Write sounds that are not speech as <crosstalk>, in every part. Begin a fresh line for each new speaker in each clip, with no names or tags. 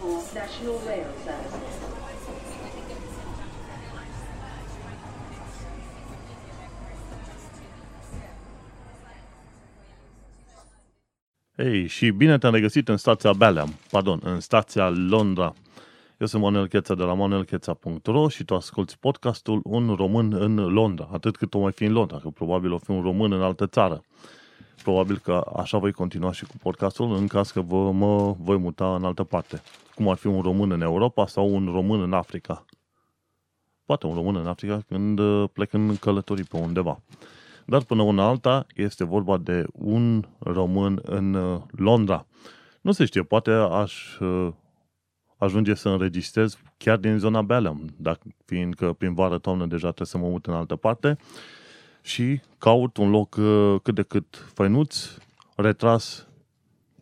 for National Rail Services.
Ei, și bine te-am regăsit în stația Belem, pardon, în stația Londra. Eu sunt Manuel Cheța de la manuelcheța.ro și tu asculti podcastul Un român în Londra, atât cât o mai fi în Londra, că probabil o fi un român în altă țară. Probabil că așa voi continua și cu podcastul în caz că vă, mă voi muta în altă parte. Cum ar fi un român în Europa sau un român în Africa. Poate un român în Africa când uh, plec în călătorii pe undeva. Dar până una alta este vorba de un român în uh, Londra. Nu se știe, poate aș uh, ajunge să înregistrez chiar din zona Belem, dacă fiindcă prin vară, toamnă deja trebuie să mă mut în altă parte și caut un loc uh, cât de cât făinuț, retras,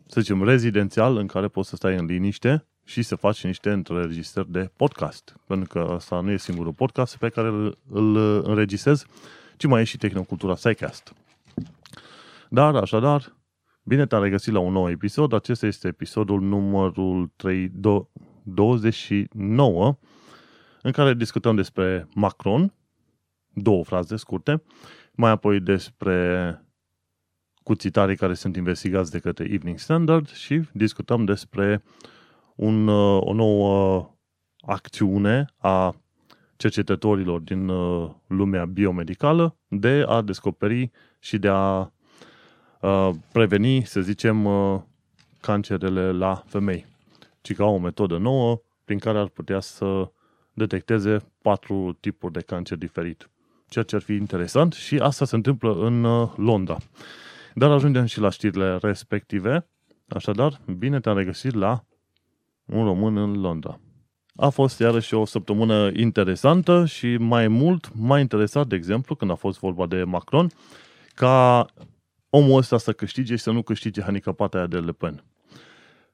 să zicem, rezidențial, în care poți să stai în liniște și să faci niște înregistrări de podcast. Pentru că asta nu e singurul podcast pe care îl, îl înregistrez, ci mai e și Tehnocultura Psycast. Dar, așadar, bine te-am regăsit la un nou episod. Acesta este episodul numărul 3, 29, în care discutăm despre Macron, două fraze scurte, mai apoi despre cuțitarii care sunt investigați de către Evening Standard și discutăm despre un, o nouă acțiune a cercetătorilor din uh, lumea biomedicală de a descoperi și de a uh, preveni, să zicem, uh, cancerele la femei. Ci ca o metodă nouă prin care ar putea să detecteze patru tipuri de cancer diferit. Ceea ce ar fi interesant și asta se întâmplă în Londra. Dar ajungem și la știrile respective. Așadar, bine te-am regăsit la un român în Londra. A fost iarăși o săptămână interesantă și mai mult m-a interesat, de exemplu, când a fost vorba de Macron, ca omul ăsta să câștige și să nu câștige handicapata aia de Le Pen.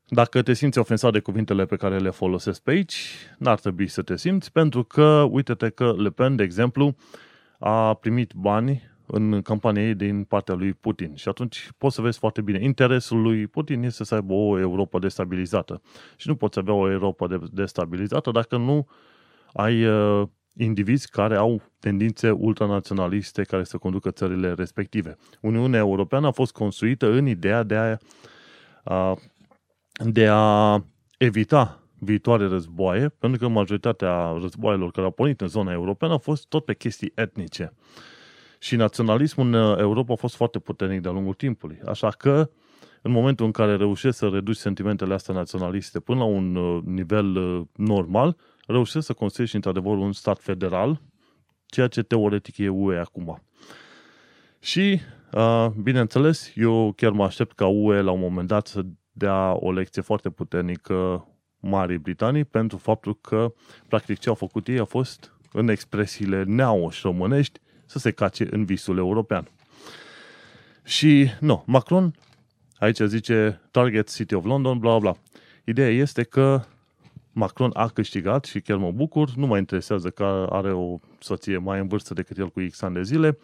Dacă te simți ofensat de cuvintele pe care le folosesc pe aici, n-ar trebui să te simți, pentru că, uite-te că Le Pen, de exemplu, a primit bani în campania ei din partea lui Putin. Și atunci poți să vezi foarte bine. Interesul lui Putin este să aibă o Europa destabilizată. Și nu poți avea o Europa destabilizată dacă nu ai uh, indivizi care au tendințe ultranaționaliste care să conducă țările respective. Uniunea Europeană a fost construită în ideea de a, a, de a evita viitoare războaie, pentru că majoritatea războaielor care au pornit în zona europeană au fost tot pe chestii etnice. Și naționalismul în uh, Europa a fost foarte puternic de-a lungul timpului. Așa că, în momentul în care reușești să reduci sentimentele astea naționaliste până la un uh, nivel uh, normal, reușești să construiești într-adevăr un stat federal, ceea ce teoretic e UE acum. Și, bineînțeles, eu chiar mă aștept ca UE la un moment dat să dea o lecție foarte puternică Marii Britanii pentru faptul că, practic, ce au făcut ei a fost, în expresiile neauși românești, să se cace în visul european. Și, nu, Macron, aici zice Target City of London, bla bla. Ideea este că Macron a câștigat și chiar mă bucur, nu mă interesează că are o soție mai în vârstă decât el cu X ani de zile,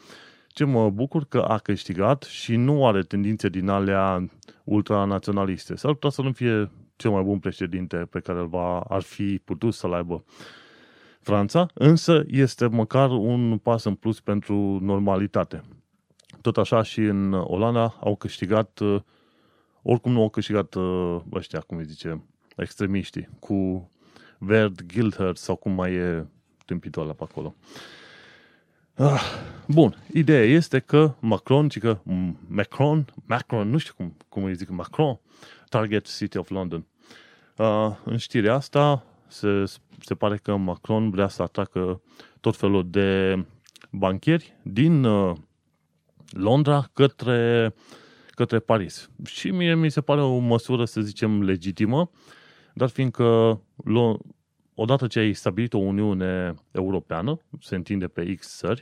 ce mă bucur că a câștigat și nu are tendințe din alea ultranaționaliste. S-ar putea să nu fie cel mai bun președinte pe care îl va, ar fi putut să-l aibă Franța, însă este măcar un pas în plus pentru normalitate. Tot așa și în Olanda au câștigat, uh, oricum nu au câștigat uh, ăștia, cum îi zice, extremiștii, cu Verd, Gildherd sau cum mai e tâmpitul ăla pe acolo. Ah, bun, ideea este că Macron, ci că Macron, Macron, nu știu cum, cum îi zic, Macron, Target City of London. Uh, în știrea asta, se, se pare că Macron vrea să atacă tot felul de banchieri din uh, Londra către, către Paris. Și mie mi se pare o măsură, să zicem, legitimă, dar fiindcă odată ce ai stabilit o Uniune Europeană, se întinde pe X țări,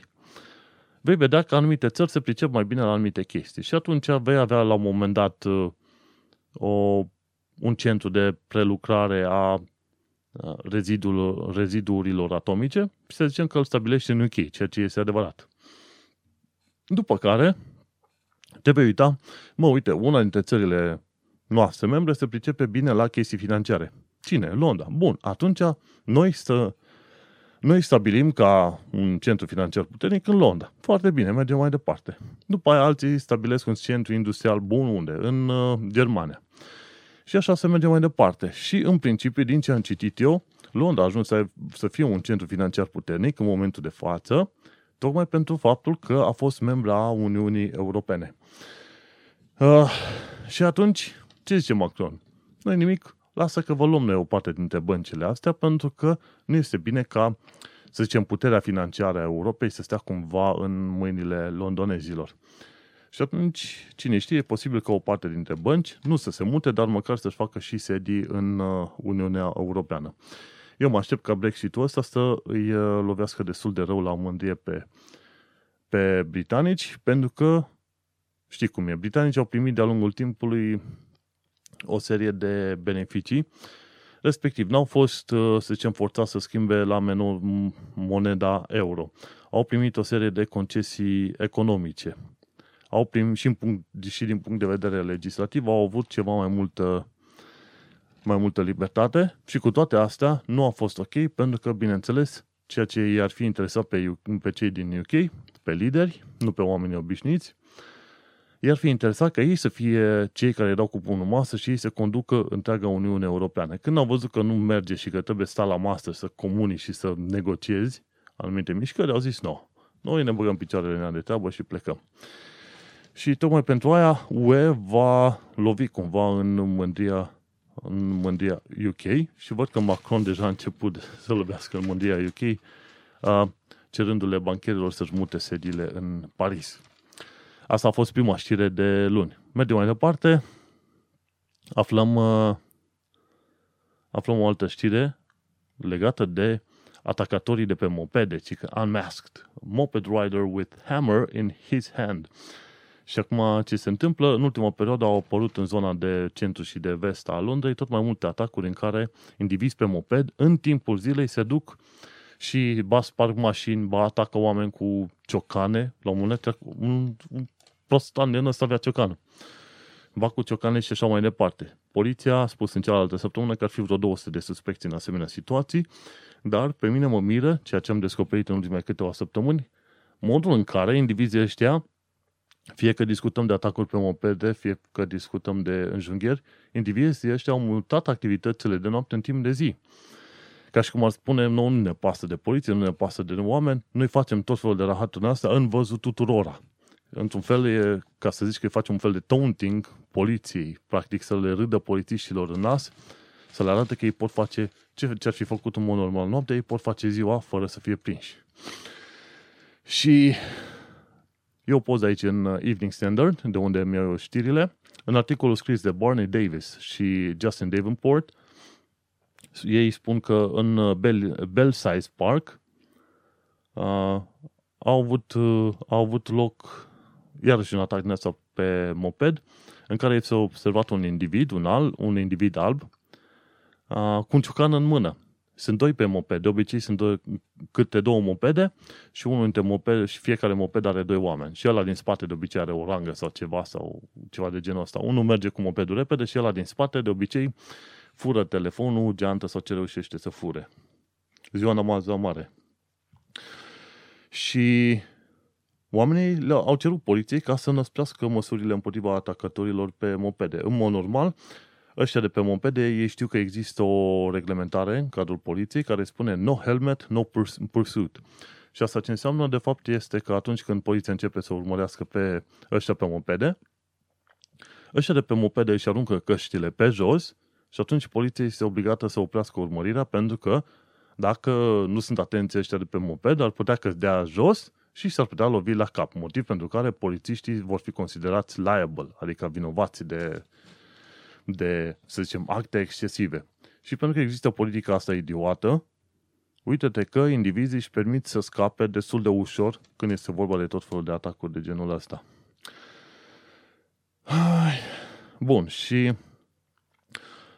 vei vedea că anumite țări se pricep mai bine la anumite chestii. Și atunci vei avea la un moment dat uh, o, un centru de prelucrare a rezidul, reziduurilor atomice și să zicem că îl stabilește în UK, ceea ce este adevărat. După care, te vei uita, mă uite, una dintre țările noastre membre se pricepe bine la chestii financiare. Cine? Londra. Bun, atunci noi să noi stabilim ca un centru financiar puternic în Londra. Foarte bine, mergem mai departe. După aia alții stabilesc un centru industrial bun unde? În uh, Germania. Și așa se merge mai departe. Și în principiu, din ce am citit eu, Londra a ajuns să, să fie un centru financiar puternic în momentul de față, tocmai pentru faptul că a fost membra a Uniunii Europene. Uh, și atunci, ce zice Macron? Nu nimic, lasă că vă luăm noi o parte dintre băncile astea, pentru că nu este bine ca, să zicem, puterea financiară a Europei să stea cumva în mâinile londonezilor. Și atunci, cine știe, e posibil că o parte dintre bănci nu să se mute, dar măcar să-și facă și sedii în uh, Uniunea Europeană. Eu mă aștept ca Brexit-ul ăsta să îi uh, lovească destul de rău la mândrie pe, pe britanici, pentru că știi cum e, britanicii au primit de-a lungul timpului o serie de beneficii, respectiv n-au fost, uh, să zicem, forțați să schimbe la menu moneda euro. Au primit o serie de concesii economice. Au primit și, în punct, și din punct de vedere legislativ au avut ceva mai multă mai multă libertate și cu toate astea nu a fost ok pentru că, bineînțeles, ceea ce i-ar fi interesat pe, pe cei din UK, pe lideri, nu pe oamenii obișnuiți, i-ar fi interesat ca ei să fie cei care dau cu bunul masă și ei să conducă întreaga Uniune Europeană. Când au văzut că nu merge și că trebuie să sta la masă, să comuni și să negociezi anumite mișcări, au zis, nu, noi ne băgăm picioarele în de treabă și plecăm. Și tocmai pentru aia UE va lovi cumva în mândria în mândria UK și văd că Macron deja a început să lovească în mândria UK, cerându-le bancherilor să-și mute sediile în Paris. Asta a fost prima știre de luni. Mergem mai departe. Aflăm, uh, aflăm o altă știre legată de atacatorii de pe mopede, ci că unmasked. Moped rider with hammer in his hand. Și acum ce se întâmplă? În ultima perioadă au apărut în zona de centru și de vest a Londrei tot mai multe atacuri în care indivizi pe moped în timpul zilei se duc și ba sparg mașini, ba atacă oameni cu ciocane. La un moment dat, un, un prostan din ăsta avea ciocană. Ba cu ciocane și așa mai departe. Poliția a spus în cealaltă săptămână că ar fi vreo 200 de suspecți în asemenea situații, dar pe mine mă miră, ceea ce am descoperit în ultimele câteva săptămâni, modul în care indivizii ăștia fie că discutăm de atacuri pe mopede, fie că discutăm de înjunghieri, indivizii ăștia au mutat activitățile de noapte în timp de zi. Ca și cum ar spune, nu, nu ne pasă de poliție, nu ne pasă de oameni, noi facem tot felul de rahaturi astea în văzut tuturora. Într-un fel e, ca să zici că facem un fel de taunting poliției, practic să le râdă polițiștilor în nas, să le arate că ei pot face ce, ce ar fi făcut în mod normal noapte, ei pot face ziua fără să fie prinși. Și E o poză aici în uh, Evening Standard, de unde mi iau știrile. În articolul scris de Barney Davis și Justin Davenport, ei spun că în uh, Bell, Belsize Park uh, au, avut, uh, au avut loc iarăși un atac din asta pe moped, în care s-a observat un individ, un, al, un individ alb, uh, cu un ciocan în mână. Sunt doi pe moped, de obicei sunt doi, câte două mopede și unul dintre mopede și fiecare moped are doi oameni. Și ăla din spate de obicei are o rangă sau ceva sau ceva de genul ăsta. Unul merge cu mopedul repede și ăla din spate de obicei fură telefonul, geantă sau ce reușește să fure. Ziua namază mare. Și oamenii au cerut poliției ca să năsprească măsurile împotriva atacatorilor pe mopede. În mod normal, ăștia de pe mopede, ei știu că există o reglementare în cadrul poliției care spune no helmet, no pursuit. Și asta ce înseamnă, de fapt, este că atunci când poliția începe să urmărească pe ăștia pe mopede, ăștia de pe mopede își aruncă căștile pe jos și atunci poliția este obligată să oprească urmărirea pentru că dacă nu sunt atenți ăștia de pe moped, ar putea cădea jos și s-ar putea lovi la cap, motiv pentru care polițiștii vor fi considerați liable, adică vinovați de de, să zicem, acte excesive. Și pentru că există politica asta idiotă, uite-te că indivizii își permit să scape destul de ușor când este vorba de tot felul de atacuri de genul ăsta. Bun, și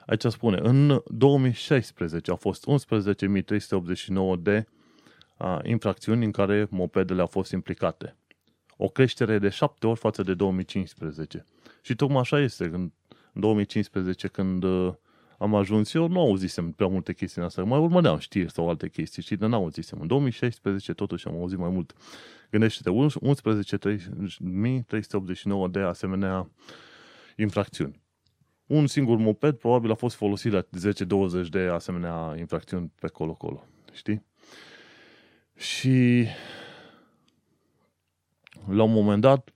aici spune, în 2016 au fost 11.389 de a, infracțiuni în care mopedele au fost implicate. O creștere de 7 ori față de 2015. Și tocmai așa este, când în 2015, când uh, am ajuns eu, nu auzisem prea multe chestii în asta. Mai urmăream știri sau alte chestii, știi, dar nu auzisem. În 2016 totuși am auzit mai mult. Gândește-te, 11.389 de asemenea infracțiuni. Un singur moped probabil a fost folosit la 10-20 de asemenea infracțiuni pe colo-colo. Știi? Și la un moment dat,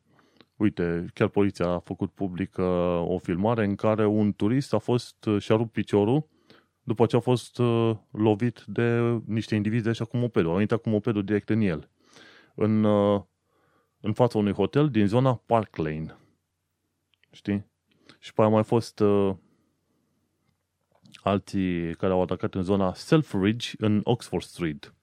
uite, chiar poliția a făcut publică o filmare în care un turist a fost și-a rupt piciorul după ce a fost uh, lovit de niște indivizi așa cu mopedul. Au intrat cu mopedul direct în el. În, uh, în fața unui hotel din zona Park Lane. Știi? Și pe a mai fost uh, alții care au atacat în zona Selfridge, în Oxford Street.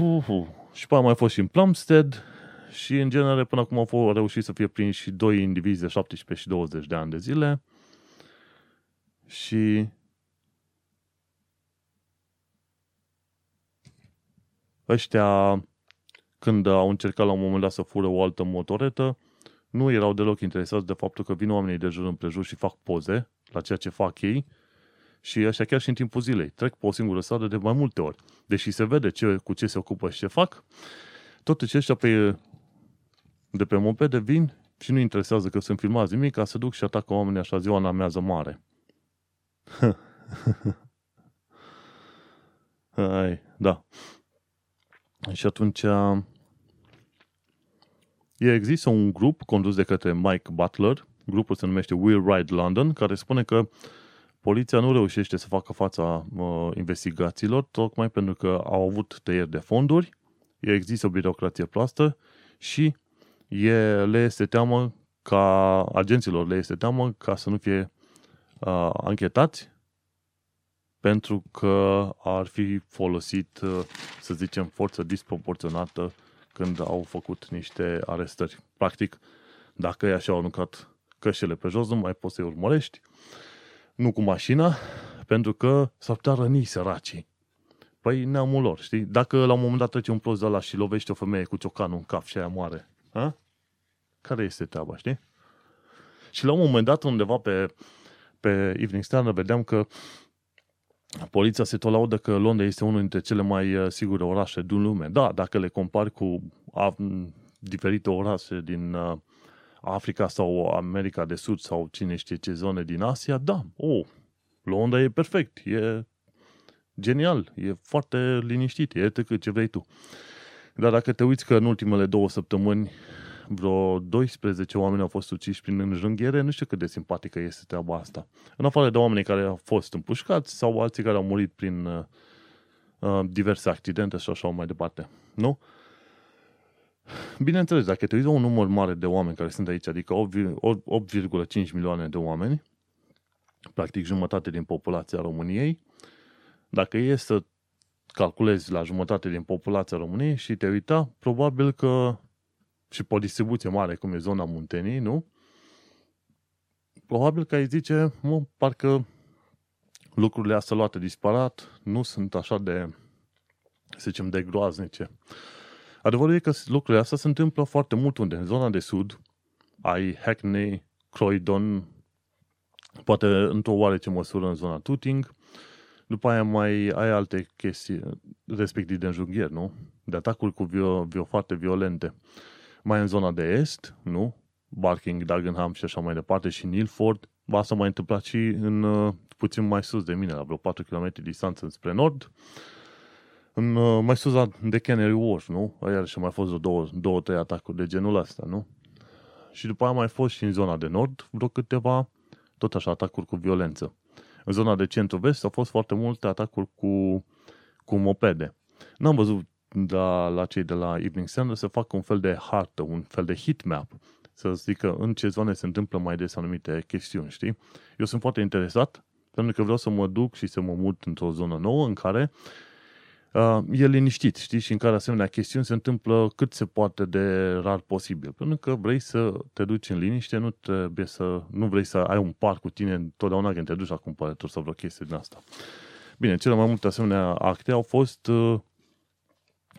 Puh, și pe a mai fost și în Plumstead și în genere până acum au fost reușit să fie prinși doi indivizi de 17 și 20 de ani de zile. Și ăștia când au încercat la un moment dat să fură o altă motoretă, nu erau deloc interesați de faptul că vin oamenii de jur împrejur și fac poze la ceea ce fac ei și așa chiar și în timpul zilei. Trec pe o singură stradă de mai multe ori. Deși se vede ce, cu ce se ocupă și ce fac, totuși ăștia pe, de pe mopede vin și nu interesează că sunt filmați nimic, ca să duc și atacă oamenii așa ziua în amează mare. <laughs> Hai, da. Și atunci există un grup condus de către Mike Butler, grupul se numește Will Ride London, care spune că poliția nu reușește să facă fața uh, investigațiilor, tocmai pentru că au avut tăieri de fonduri, există o birocrație proastă și e, le este teamă ca agenților le este teamă ca să nu fie uh, anchetați pentru că ar fi folosit, uh, să zicem, forță disproporționată când au făcut niște arestări. Practic, dacă ei așa au aruncat cășele pe jos, nu mai poți să-i urmărești, nu cu mașina, pentru că s-ar putea răni săracii. Păi neamul lor, știi? Dacă la un moment dat trece un prost de la și lovește o femeie cu ciocanul în cap și aia moare, ha? care este treaba, știi? Și la un moment dat, undeva pe, pe Evening Standard, vedeam că poliția se tot laudă că Londra este unul dintre cele mai uh, sigure orașe din lume. Da, dacă le compari cu diferite orașe din uh, Africa sau America de Sud sau cine știe ce zone din Asia, da, oh, Londra e perfect, e genial, e foarte liniștit, e cât ce vrei tu. Dar dacă te uiți că în ultimele două săptămâni vreo 12 oameni au fost uciși prin înjunghiere, nu știu cât de simpatică este treaba asta. În afară de oamenii care au fost împușcați sau alții care au murit prin uh, uh diverse accidente și așa mai departe. Nu? Bineînțeles, dacă te uiți la un număr mare de oameni care sunt aici, adică 8,5 milioane de oameni, practic jumătate din populația României, dacă e să calculezi la jumătate din populația României și te uita, probabil că și pe o distribuție mare, cum e zona Munteniei, nu? Probabil că ai zice, mă, parcă lucrurile astea luate disparat nu sunt așa de, să zicem, de groaznice. Adevărul e că lucrurile astea se întâmplă foarte mult unde. În zona de sud ai Hackney, Croydon, poate într-o oarece măsură în zona Tooting, după aia mai ai alte chestii, respectiv de înjunghieri, nu? De atacuri cu vio, vio, foarte violente. Mai în zona de est, nu? Barking, Dagenham și așa mai departe și Nilford. Asta mai întâmplat și în uh, puțin mai sus de mine, la vreo 4 km distanță spre nord. În, uh, mai sus de Canary Wharf, nu? Iar și mai fost vreo două, două, trei atacuri de genul ăsta, nu? Și după aia mai fost și în zona de nord vreo câteva, tot așa, atacuri cu violență. În zona de centru-vest au fost foarte multe atacuri cu, cu mopede. N-am văzut la, la cei de la Evening Standard să facă un fel de hartă, un fel de heat map, să zică în ce zone se întâmplă mai des anumite chestiuni, știi? Eu sunt foarte interesat pentru că vreau să mă duc și să mă mut într-o zonă nouă în care uh, e liniștit, știi, și în care asemenea chestiuni se întâmplă cât se poate de rar posibil. Pentru că vrei să te duci în liniște, nu trebuie să, nu vrei să ai un parc cu tine întotdeauna când te duci la cumpărături sau vreo chestie din asta. Bine, cele mai multe asemenea acte au fost uh,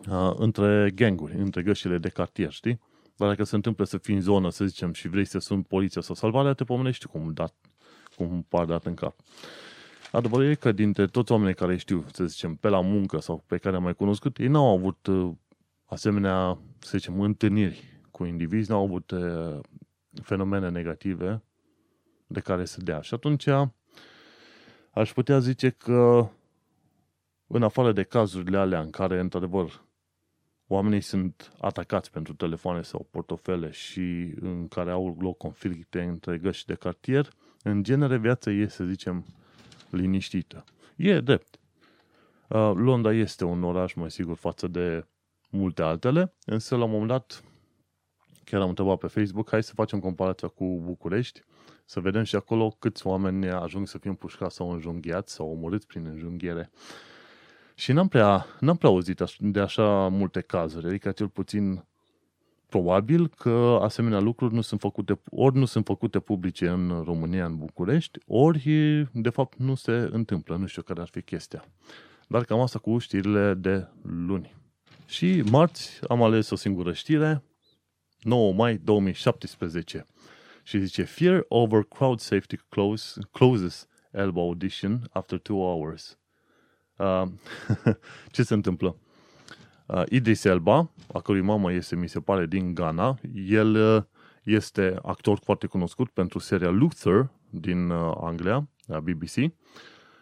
uh, între ganguri, între gășile de cartier, știi? Dar dacă se întâmplă să fii în zonă, să zicem, și vrei să suni poliția sau salvarea, te pomenești cum, da, cum par dat în cap. Adevărul e că dintre toți oamenii care știu, să zicem, pe la muncă sau pe care am mai cunoscut, ei n-au avut uh, asemenea, să zicem, întâlniri cu indivizi, n-au avut uh, fenomene negative de care să dea. Și atunci aș putea zice că în afară de cazurile alea în care, într-adevăr, oamenii sunt atacați pentru telefoane sau portofele și în care au loc conflicte între găși de cartier, în genere viața e, să zicem, liniștită. E drept. Uh, Londra este un oraș mai sigur față de multe altele, însă la un moment dat chiar am întrebat pe Facebook, hai să facem comparația cu București, să vedem și acolo câți oameni ajung să fie împușcați sau înjunghiați sau omorâți prin înjunghiere. Și n-am prea, n-am prea auzit de așa multe cazuri, adică cel puțin probabil că asemenea lucruri nu sunt făcute, ori nu sunt făcute publice în România, în București, ori de fapt nu se întâmplă, nu știu care ar fi chestia. Dar cam asta cu știrile de luni. Și marți am ales o singură știre, 9 mai 2017. Și zice, Fear over crowd safety close, closes Elba audition after two hours. Uh, <laughs> ce se întâmplă? Uh, Idris Elba, a cărui mamă este, mi se pare, din Ghana, el uh, este actor foarte cunoscut pentru seria Luther din uh, Anglia, la BBC.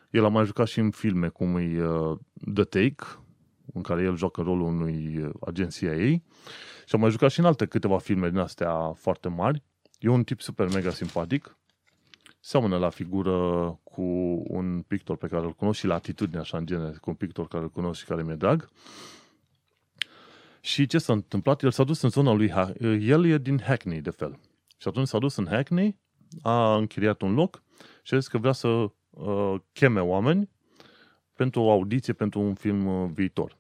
El a mai jucat și în filme cum e uh, The Take, în care el joacă rolul unui uh, agenție ei. Și a mai jucat și în alte câteva filme din astea foarte mari. E un tip super mega simpatic. Seamănă la figură cu un pictor pe care îl cunosc și la atitudine așa în genere, cu un pictor care îl cunosc și care mi-e drag. Și ce s-a întâmplat? El s-a dus în zona lui, el e din Hackney, de fel. Și atunci s-a dus în Hackney, a închiriat un loc și a zis că vrea să uh, cheme oameni pentru o audiție pentru un film uh, viitor.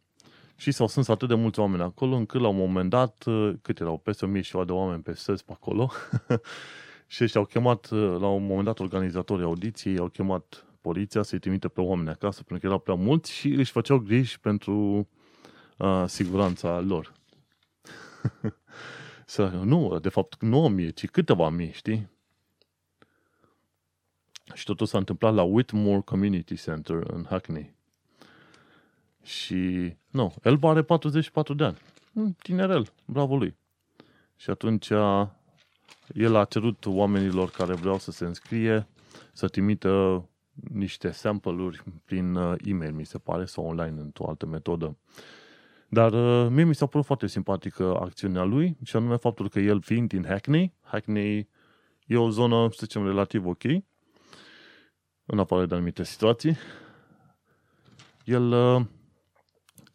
Și s-au strâns atât de mulți oameni acolo, încât la un moment dat, uh, cât erau, peste o mie și de oameni pe străzi pe acolo, <laughs> și și au chemat, uh, la un moment dat, organizatorii audiției, au chemat poliția să-i trimite pe oameni acasă, pentru că erau prea mulți și își făceau griji pentru uh, siguranța lor. <laughs> să, nu, de fapt, nu o mie, ci câteva mii, știi? Și totul s-a întâmplat la Whitmore Community Center în Hackney. Și, nu, el are 44 de ani. Tinerel, bravo lui. Și atunci el a cerut oamenilor care vreau să se înscrie să trimită niște sample-uri prin uh, e-mail, mi se pare, sau online, într-o altă metodă. Dar uh, mie mi s-a părut foarte simpatică acțiunea lui și anume faptul că el fiind din Hackney, Hackney e o zonă, să zicem, relativ ok, în afară de anumite situații, el, uh,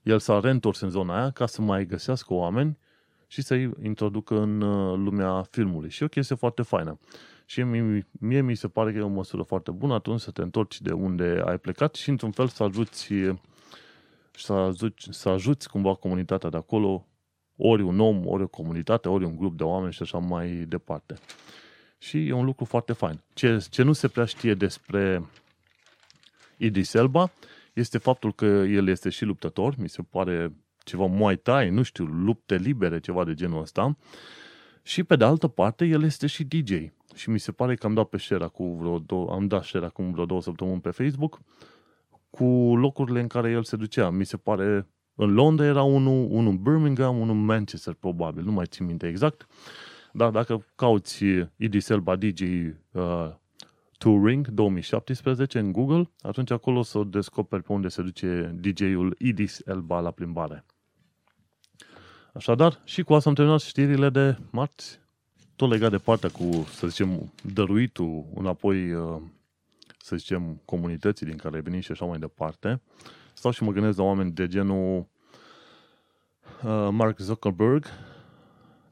el s-a reîntors în zona aia ca să mai găsească oameni și să-i introducă în uh, lumea filmului. Și e o chestie foarte faină. Și mie, mie mi se pare că e o măsură foarte bună atunci să te întorci de unde ai plecat și într-un fel să ajuți să ajuți, să ajuți cumva comunitatea de acolo, ori un om, ori o comunitate, ori un grup de oameni și așa mai departe. Și e un lucru foarte fain. Ce, ce nu se prea știe despre Idris Elba este faptul că el este și luptător, mi se pare ceva Muay Thai, nu știu, lupte libere, ceva de genul ăsta. Și pe de altă parte, el este și DJ. Și mi se pare că am dat pe share cu vreo două, am dat share acum vreo două săptămâni pe Facebook cu locurile în care el se ducea. Mi se pare, în Londra era unul, unul în Birmingham, unul în Manchester, probabil, nu mai țin minte exact. Dar dacă cauți Idris Elba DJ uh, Touring 2017 în Google, atunci acolo o să descoperi pe unde se duce DJ-ul Idis Elba la plimbare. Așadar, și cu asta am terminat știrile de marți, tot legat de partea cu, să zicem, dăruitul înapoi, uh, să zicem, comunității din care ai venit și așa mai departe. Stau și mă gândesc la oameni de genul uh, Mark Zuckerberg,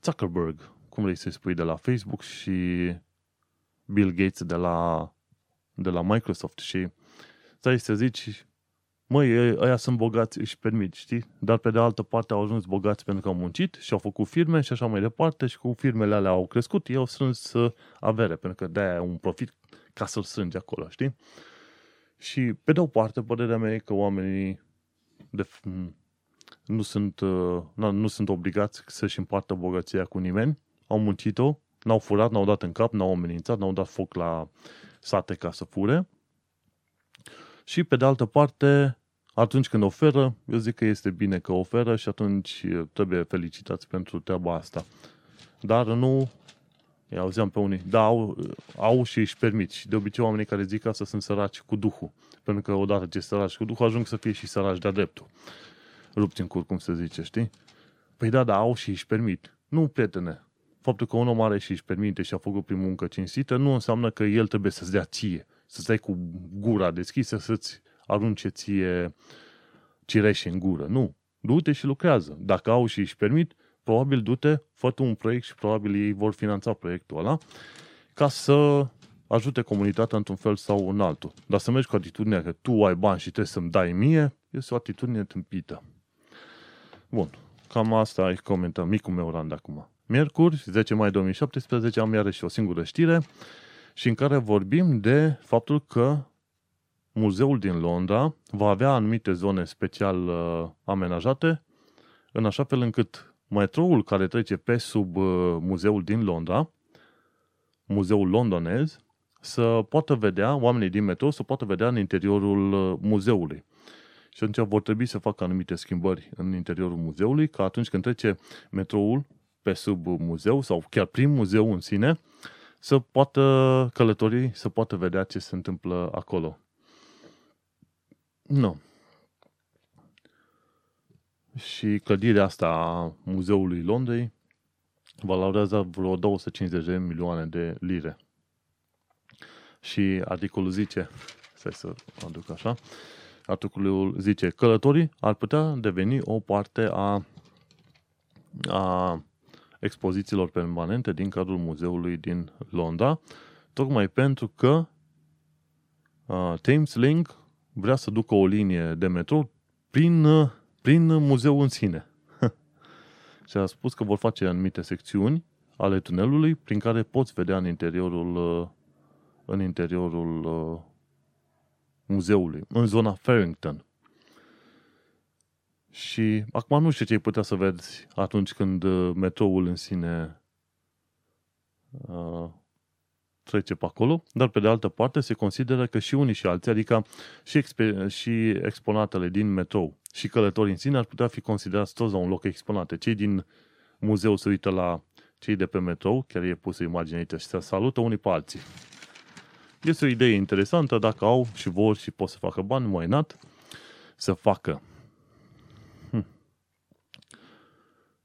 Zuckerberg, cum vrei să-i spui, de la Facebook și Bill Gates de la, de la Microsoft și stai să zici, măi, ăia sunt bogați, își permit, știi? Dar pe de altă parte au ajuns bogați pentru că au muncit și au făcut firme și așa mai departe și cu firmele alea au crescut, ei au strâns uh, avere, pentru că de-aia un profit ca să-l strângi acolo, știi? Și pe de o parte, părerea mea e că oamenii de, nu, sunt, uh, nu sunt obligați să-și împartă bogăția cu nimeni, au muncit-o, N-au furat, n-au dat în cap, n-au amenințat, n-au dat foc la sate ca să fure. Și pe de altă parte, atunci când oferă, eu zic că este bine că oferă și atunci trebuie felicitați pentru treaba asta. Dar nu, îi auzeam pe unii, da, au, au și își permit. Și de obicei oamenii care zic asta sunt săraci cu Duhul. Pentru că odată ce săraci cu Duhul, ajung să fie și săraci de-a dreptul. Rupți în cur, cum se zice, știi? Păi da, da, au și își permit. Nu, prietene. Faptul că un om are și își permite și a făcut prin muncă cinstită nu înseamnă că el trebuie să-ți dea ție. Să stai cu gura deschisă, să-ți arunce ție cireșe în gură. Nu. Du-te și lucrează. Dacă au și își permit, probabil du-te, fă un proiect și probabil ei vor finanța proiectul ăla ca să ajute comunitatea într-un fel sau în altul. Dar să mergi cu atitudinea că tu ai bani și trebuie să-mi dai mie, este o atitudine tâmpită. Bun, cam asta ai comentat, micul meu rand acum. Miercuri, 10 mai 2017, am iarăși o singură știre și în care vorbim de faptul că muzeul din Londra va avea anumite zone special uh, amenajate, în așa fel încât metroul care trece pe sub uh, muzeul din Londra, muzeul londonez, să poată vedea, oamenii din metrou să poată vedea în interiorul uh, muzeului. Și atunci vor trebui să facă anumite schimbări în interiorul muzeului, ca atunci când trece metroul pe sub muzeu sau chiar prin muzeu în sine, să poată călătorii să poată vedea ce se întâmplă acolo. Nu. Și clădirea asta a Muzeului Londrei valorează vreo 250 de milioane de lire. Și articolul zice, stai să aduc așa, articolul zice, călătorii ar putea deveni o parte a, a expozițiilor permanente din cadrul muzeului din Londra, tocmai pentru că uh, Thames Link vrea să ducă o linie de metrou prin, uh, prin muzeul în sine. <laughs> și a spus că vor face anumite secțiuni ale tunelului prin care poți vedea în interiorul, uh, în interiorul uh, muzeului, în zona Farrington. Și acum nu știu ce ai putea să vezi atunci când uh, metroul în sine uh, trece pe acolo, dar pe de altă parte se consideră că și unii și alții, adică și, exper- și exponatele din metrou și călătorii în sine ar putea fi considerați toți la un loc exponate. Cei din muzeu se uită la cei de pe metrou, chiar e pusă imaginea aici și se salută unii pe alții. Este o idee interesantă, dacă au și vor și pot să facă bani, mai not, să facă.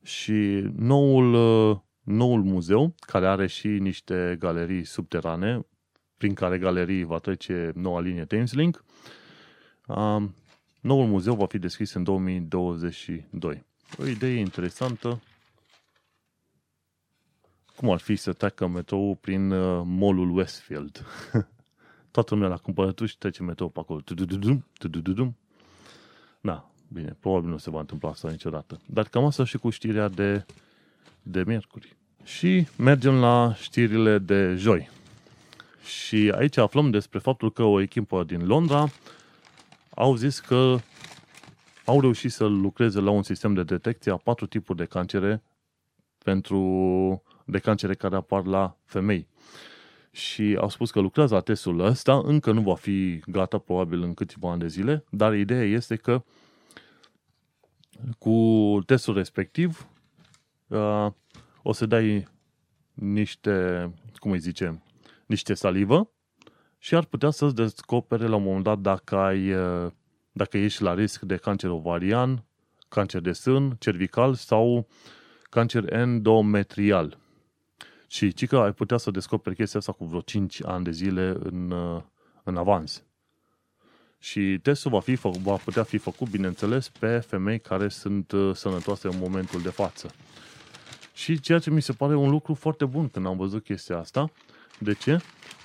Și noul, uh, noul muzeu, care are și niște galerii subterane, prin care galerii va trece noua linie Thameslink, um, noul muzeu va fi deschis în 2022. O idee interesantă. Cum ar fi să treacă metrou prin uh, molul Westfield? <laughs> Toată lumea la cumpărături și trece metrou pe acolo. Da, Bine, probabil nu se va întâmpla asta niciodată. Dar cam asta și cu știrea de, de miercuri. Și mergem la știrile de joi. Și aici aflăm despre faptul că o echipă din Londra au zis că au reușit să lucreze la un sistem de detecție a patru tipuri de cancere pentru de cancere care apar la femei. Și au spus că lucrează la testul ăsta, încă nu va fi gata probabil în câțiva ani de zile, dar ideea este că cu testul respectiv uh, o să dai niște, cum îi zice, niște salivă și ar putea să-ți descopere la un moment dat dacă ai uh, dacă ești la risc de cancer ovarian, cancer de sân, cervical sau cancer endometrial. Și ci că ai putea să descoperi chestia asta cu vreo 5 ani de zile în, uh, în avans. Și testul va, fi, va putea fi făcut, bineînțeles, pe femei care sunt uh, sănătoase în momentul de față. Și ceea ce mi se pare un lucru foarte bun când am văzut chestia asta. De ce?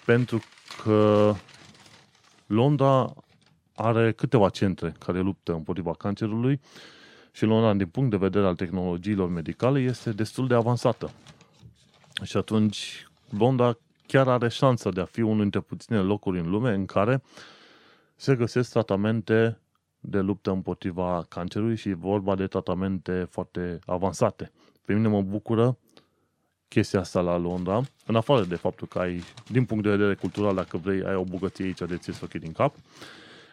Pentru că Londra are câteva centre care luptă împotriva cancerului și Londra, din punct de vedere al tehnologiilor medicale, este destul de avansată. Și atunci Londra chiar are șansa de a fi unul dintre puținele locuri în lume în care se găsesc tratamente de luptă împotriva cancerului și vorba de tratamente foarte avansate. Pe mine mă bucură chestia asta la Londra, în afară de faptul că ai, din punct de vedere cultural, dacă vrei, ai o bogăție aici de ți ochii din cap,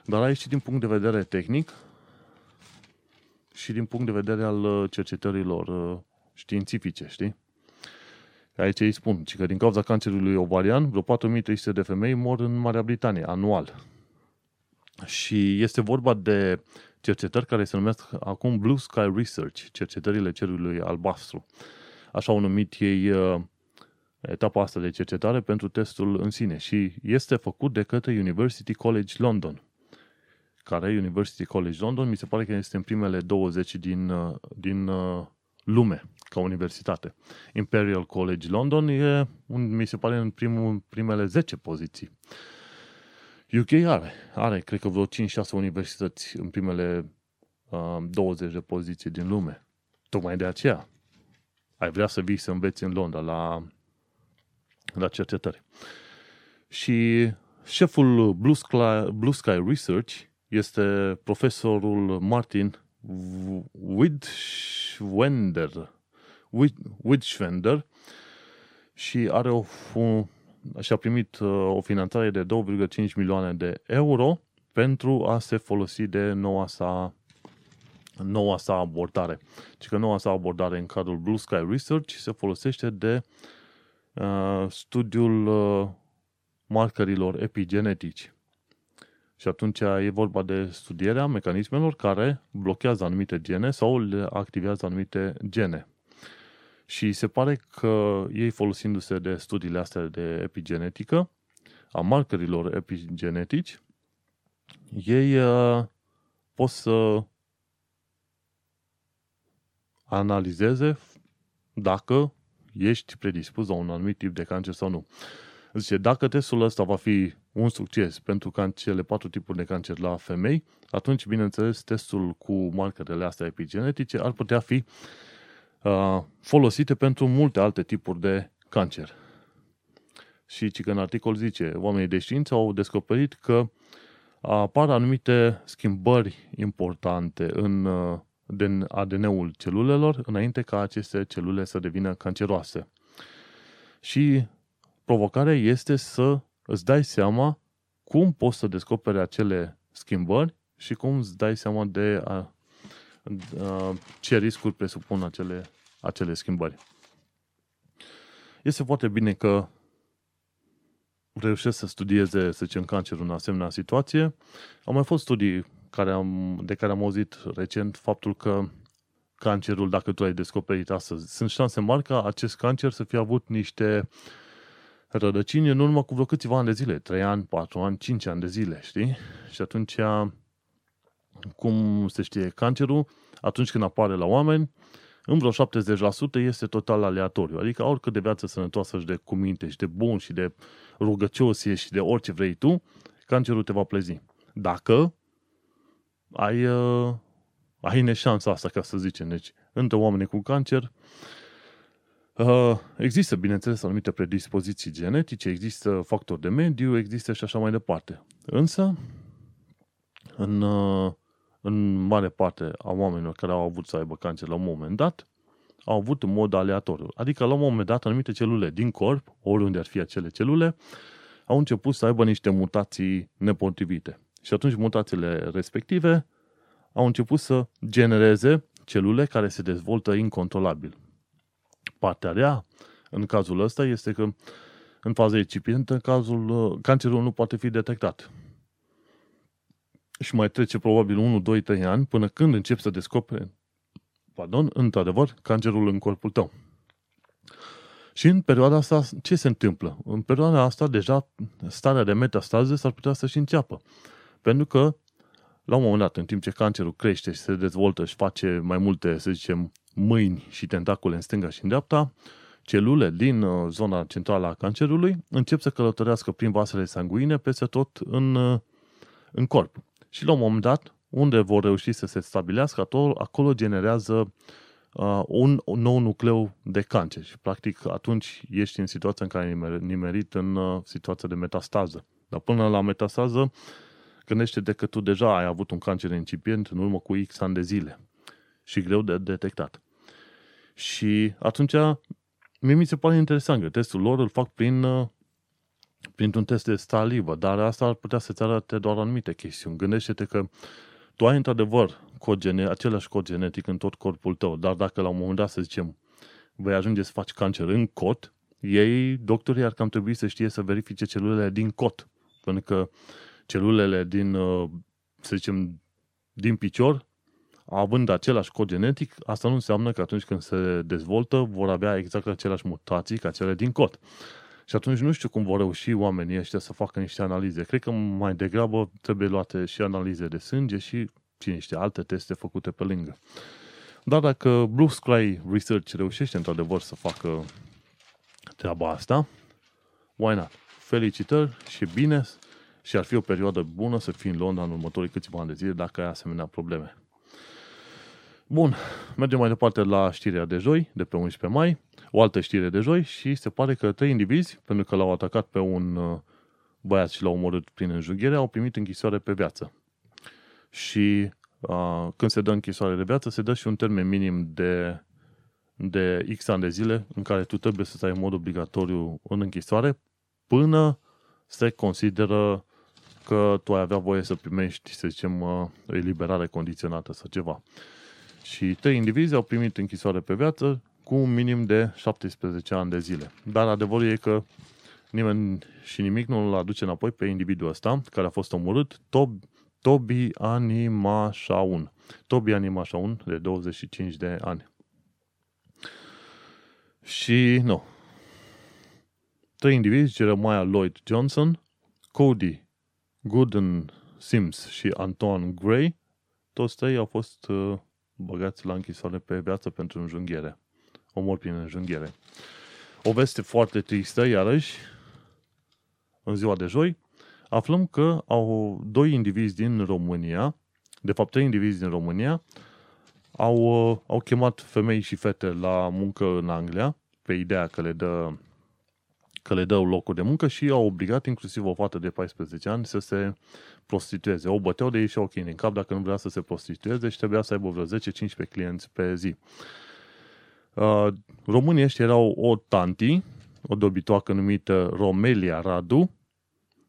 dar ai și din punct de vedere tehnic și din punct de vedere al uh, cercetărilor uh, științifice, știi? Aici îi spun, că din cauza cancerului ovarian, vreo 4300 de femei mor în Marea Britanie, anual. Și este vorba de cercetări care se numesc acum Blue Sky Research, cercetările cerului albastru. Așa au numit ei uh, etapa asta de cercetare pentru testul în sine și este făcut de către University College London care University College London, mi se pare că este în primele 20 din, uh, din uh, lume ca universitate. Imperial College London e, un, mi se pare, în primul, primele 10 poziții. UK are, are, cred că vreo 5-6 universități în primele uh, 20 de poziții din lume. Tocmai de aceea ai vrea să vii să înveți în Londra la, la cercetări. Și șeful Blue Sky, Blue Sky Research este profesorul Martin Widschwender, Widschwender și are o, și a primit uh, o finanțare de 2,5 milioane de euro pentru a se folosi de noua sa noua sa abordare. Și că noua sa abordare în cadrul Blue Sky Research se folosește de uh, studiul uh, marcărilor epigenetici. Și atunci e vorba de studierea mecanismelor care blochează anumite gene sau le activează anumite gene. Și se pare că ei folosindu-se de studiile astea de epigenetică, a markerilor epigenetici, ei uh, pot să analizeze dacă ești predispus la un anumit tip de cancer sau nu. Zice, dacă testul ăsta va fi un succes pentru can- cele patru tipuri de cancer la femei, atunci, bineînțeles, testul cu markerele astea epigenetice ar putea fi uh, folosite pentru multe alte tipuri de cancer. Și ci că în articol zice, oamenii de știință au descoperit că apar anumite schimbări importante în uh, ADN-ul celulelor înainte ca aceste celule să devină canceroase. Și provocarea este să îți dai seama cum poți să descoperi acele schimbări și cum îți dai seama de a, a, ce riscuri presupun acele, acele schimbări. Este foarte bine că reușesc să studieze, să zicem, cancerul în asemenea situație. Au mai fost studii care am, de care am auzit recent faptul că cancerul, dacă tu ai descoperit astăzi, sunt șanse mari ca acest cancer să fie avut niște rădăcini în urmă cu vreo câțiva ani de zile, 3 ani, 4 ani, 5 ani de zile, știi? Și atunci, cum se știe, cancerul, atunci când apare la oameni, în vreo 70% este total aleatoriu. Adică oricât de viață sănătoasă și de cuminte și de bun și de rugăcios și de orice vrei tu, cancerul te va plezi. Dacă ai, uh, ai neșansa asta, ca să zicem. Deci, între oameni cu cancer, uh, există, bineînțeles, anumite predispoziții genetice, există factori de mediu, există și așa mai departe. Însă, în, uh, în mare parte a oamenilor care au avut să aibă cancer la un moment dat, au avut în mod aleatoriu. Adică, la un moment dat, anumite celule din corp, oriunde ar fi acele celule, au început să aibă niște mutații nepotrivite. Și atunci mutațiile respective au început să genereze celule care se dezvoltă incontrolabil. Partea rea, în cazul ăsta, este că în faza incipientă, cazul, cancerul nu poate fi detectat. Și mai trece probabil 1, 2, 3 ani până când începi să descoperi, pardon, într-adevăr, cancerul în corpul tău. Și în perioada asta, ce se întâmplă? În perioada asta, deja, starea de metastază s-ar putea să-și înceapă. Pentru că, la un moment dat, în timp ce cancerul crește și se dezvoltă și face mai multe, să zicem, mâini și tentacule în stânga și în dreapta, celule din uh, zona centrală a cancerului încep să călătorească prin vasele sanguine peste tot în, uh, în corp. Și la un moment dat, unde vor reuși să se stabilească, acolo generează uh, un, un nou nucleu de cancer. Și practic atunci ești în situația în care ai nimerit în uh, situația de metastază. Dar până la metastază Gândește-te că tu deja ai avut un cancer incipient în urmă cu X ani de zile și greu de detectat. Și atunci mie mi se pare interesant că testul lor îl fac prin, uh, printr-un test de salivă, dar asta ar putea să-ți arate doar anumite chestiuni. Gândește-te că tu ai într-adevăr cod gene, același cod genetic în tot corpul tău, dar dacă la un moment dat, să zicem, vei ajunge să faci cancer în cot, ei, doctorii, ar cam trebui să știe să verifice celulele din cot. Pentru că celulele din, uh, să zicem, din picior, având același cod genetic, asta nu înseamnă că atunci când se dezvoltă vor avea exact aceleași mutații ca cele din cot. Și atunci nu știu cum vor reuși oamenii ăștia să facă niște analize. Cred că mai degrabă trebuie luate și analize de sânge și, cine știe, alte teste făcute pe lângă. Dar dacă Blue Sky Research reușește într-adevăr să facă treaba asta, why not? Felicitări și bine și ar fi o perioadă bună să fii în Londra în următorii câțiva ani de zile dacă ai asemenea probleme. Bun, mergem mai departe la știrea de joi, de pe 11 mai, o altă știre de joi și se pare că trei indivizi, pentru că l-au atacat pe un uh, băiat și l-au omorât prin înjunghiere, au primit închisoare pe viață. Și uh, când se dă închisoare de viață, se dă și un termen minim de, de X ani de zile în care tu trebuie să stai în mod obligatoriu în închisoare până se consideră că tu ai avea voie să primești, să zicem, uh, eliberare condiționată sau ceva. Și trei indivizi au primit închisoare pe viață cu un minim de 17 ani de zile. Dar adevărul e că nimeni și nimic nu îl aduce înapoi pe individul ăsta care a fost omorât, Tob, Tobi Anima Shaun. Tobi Anima Shaun, de 25 de ani. Și, nu. Trei indivizi, Jeremiah Lloyd Johnson, Cody Gooden Sims și Anton Gray, toți trei au fost uh, băgați la închisoare pe viață pentru înjunghiere. Omor prin înjunghiere. O veste foarte tristă, iarăși, în ziua de joi, aflăm că au doi indivizi din România, de fapt trei indivizi din România, au, au chemat femei și fete la muncă în Anglia, pe ideea că le dă că le dă locuri de muncă și au obligat inclusiv o fată de 14 ani să se prostitueze. O băteau de ei și o în cap dacă nu vrea să se prostitueze și trebuia să aibă vreo 10-15 clienți pe zi. Uh, românii ăștia erau o tanti, o dobitoacă numită Romelia Radu.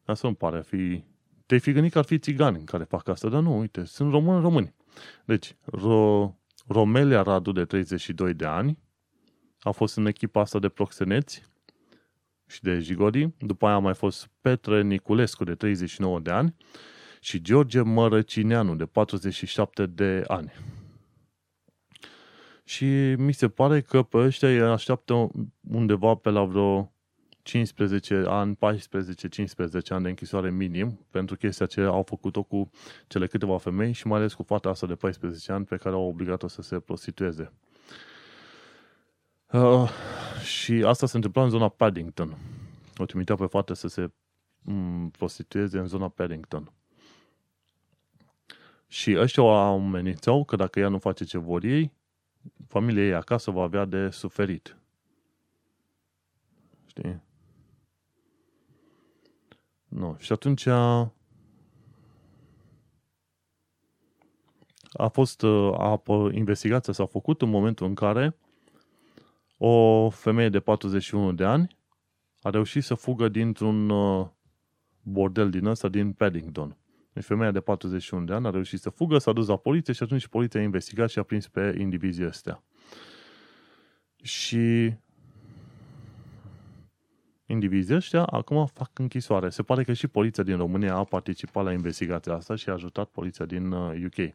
Asta nu pare a fi... Te-ai fi gândit că ar fi țigani care fac asta, dar nu, uite, sunt români români. Deci, Ro- Romelia Radu de 32 de ani a fost în echipa asta de proxeneți și de Jigodi. După aia a mai fost Petre Niculescu de 39 de ani și George Mărăcineanu de 47 de ani. Și mi se pare că pe ăștia îi așteaptă undeva pe la vreo 15 ani, 14-15 ani de închisoare minim pentru chestia ce au făcut-o cu cele câteva femei și mai ales cu fata asta de 14 ani pe care au obligat-o să se prostitueze. Uh, și asta se întâmpla în zona Paddington. O trimitea pe fată să se mm, prostitueze în zona Paddington. Și ăștia o amenințau că dacă ea nu face ce vor ei, familia ei acasă va avea de suferit. Știi? Nu. Și atunci a, a fost a, investigația s-a făcut în momentul în care o femeie de 41 de ani a reușit să fugă dintr-un uh, bordel din ăsta din Paddington. Deci femeia de 41 de ani a reușit să fugă, s-a dus la poliție și atunci poliția a investigat și a prins pe indivizii ăstea. Și indivizii ăștia acum fac închisoare. Se pare că și poliția din România a participat la investigația asta și a ajutat poliția din UK. Uh,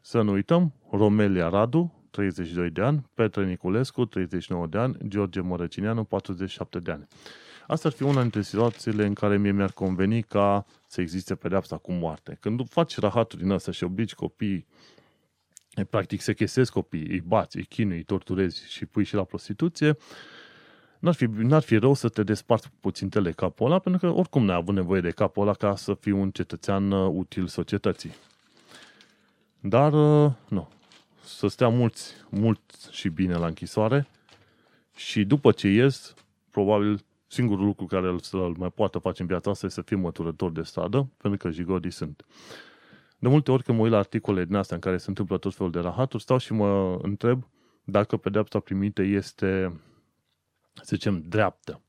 să nu uităm, Romelia Radu, 32 de ani, Petre Niculescu, 39 de ani, George Mărăcineanu, 47 de ani. Asta ar fi una dintre situațiile în care mie mi-ar conveni ca să existe pedeapsa cu moarte. Când faci rahaturi din asta și obligi copiii, practic se chesezi copiii, îi bați, îi chinui, îi torturezi și pui și la prostituție, n-ar fi, n-ar fi rău să te desparți puțin tele capul ăla, pentru că oricum n-ai avut nevoie de capul ăla ca să fii un cetățean uh, util societății. Dar, uh, nu, să stea mulți, mult și bine la închisoare și după ce ies, probabil singurul lucru care îl, să-l mai poată face în viața asta este să fie măturător de stradă, pentru că jigodii sunt. De multe ori când mă uit la articole din astea în care se întâmplă tot felul de rahaturi, stau și mă întreb dacă pedeapsa primită este să zicem, dreaptă.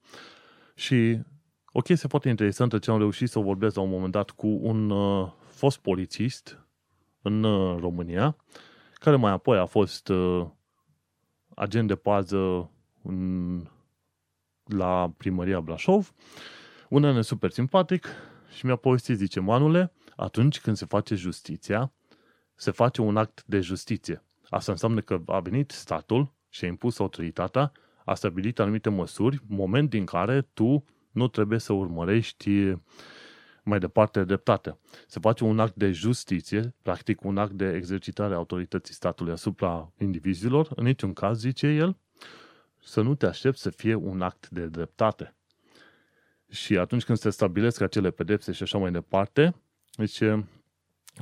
Și o chestie foarte interesantă ce am reușit să vorbesc la un moment dat cu un uh, fost polițist în uh, România, care mai apoi a fost uh, agent de pază în, la primăria Brașov, un ane super simpatic și mi-a povestit, zice, Manule, atunci când se face justiția, se face un act de justiție. Asta înseamnă că a venit statul și a impus autoritatea, a stabilit anumite măsuri, moment din care tu nu trebuie să urmărești mai departe dreptate. Se face un act de justiție, practic un act de exercitare a autorității statului asupra indivizilor, în niciun caz, zice el, să nu te aștepți să fie un act de dreptate. Și atunci când se stabilesc acele pedepse și așa mai departe, deci,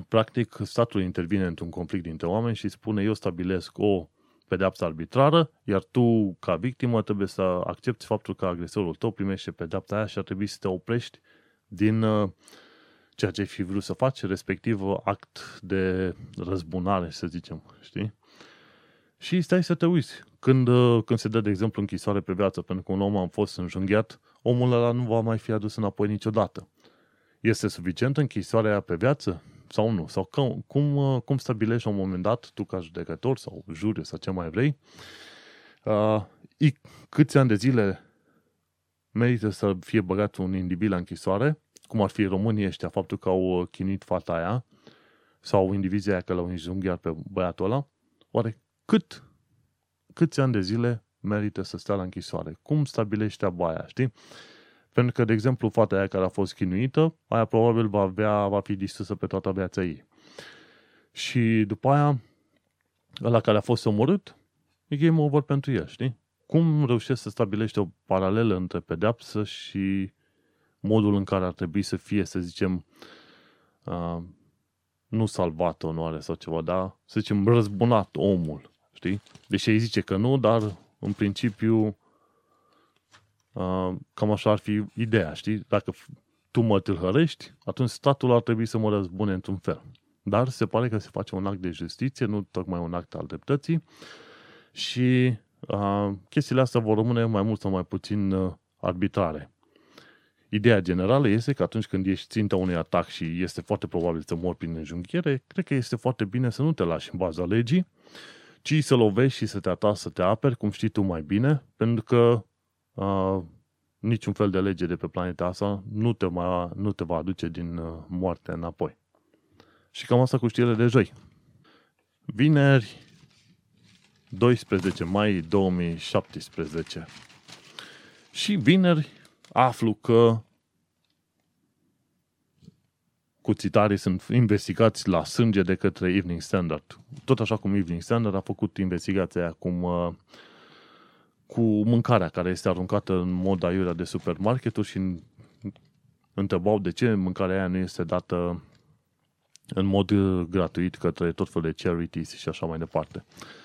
practic, statul intervine într-un conflict dintre oameni și spune eu stabilesc o pedeapsă arbitrară, iar tu, ca victimă, trebuie să accepti faptul că agresorul tău primește pedeapsa aia și ar trebui să te oprești din uh, ceea ce ai fi vrut să faci, respectiv act de răzbunare, să zicem, știi? Și stai să te uiți. Când, uh, când se dă, de exemplu, închisoare pe viață, pentru că un om a fost înjunghiat, omul ăla nu va mai fi adus înapoi niciodată. Este suficient închisoarea aia pe viață? Sau nu? Sau cum, cum, uh, cum stabilești la un moment dat, tu ca judecător sau juriu sau ce mai vrei, uh, câți ani de zile merită să fie băgat un individ la închisoare, cum ar fi românii ăștia, faptul că au chinuit fata aia, sau indivizia aia că l-au înjunghiat pe băiatul ăla, oare cât, câți ani de zile merită să stea la închisoare? Cum stabilești treaba aia, știi? Pentru că, de exemplu, fata aia care a fost chinuită, aia probabil va, avea, va fi distrusă pe toată viața ei. Și după aia, ăla care a fost omorât, e game over pentru el, știi? Cum reușești să stabilești o paralelă între pedeapsă și modul în care ar trebui să fie, să zicem, uh, nu salvat onoare sau ceva, dar să zicem răzbunat omul, știi? Deși ei zice că nu, dar în principiu uh, cam așa ar fi ideea, știi? Dacă tu mă tâlhărești, atunci statul ar trebui să mă răzbune într-un fel. Dar se pare că se face un act de justiție, nu tocmai un act al dreptății și uh, chestiile astea vor rămâne mai mult sau mai puțin uh, arbitrare. Ideea generală este că atunci când ești ținta unui atac și este foarte probabil să mori prin înjunghiere, cred că este foarte bine să nu te lași în baza legii, ci să lovești și să te ataci, să te aperi, cum știi tu mai bine, pentru că uh, niciun fel de lege de pe planeta asta nu te, mai, nu te va aduce din uh, moarte înapoi. Și cam asta cu știrile de joi. Vineri, 12 mai 2017. Și vineri aflu că cuțitarii sunt investigați la sânge de către Evening Standard. Tot așa cum Evening Standard a făcut investigația acum uh, cu mâncarea care este aruncată în mod aiurea de supermarketuri și întrebau de ce mâncarea aia nu este dată în mod gratuit către tot felul de charities și așa mai departe. Uh,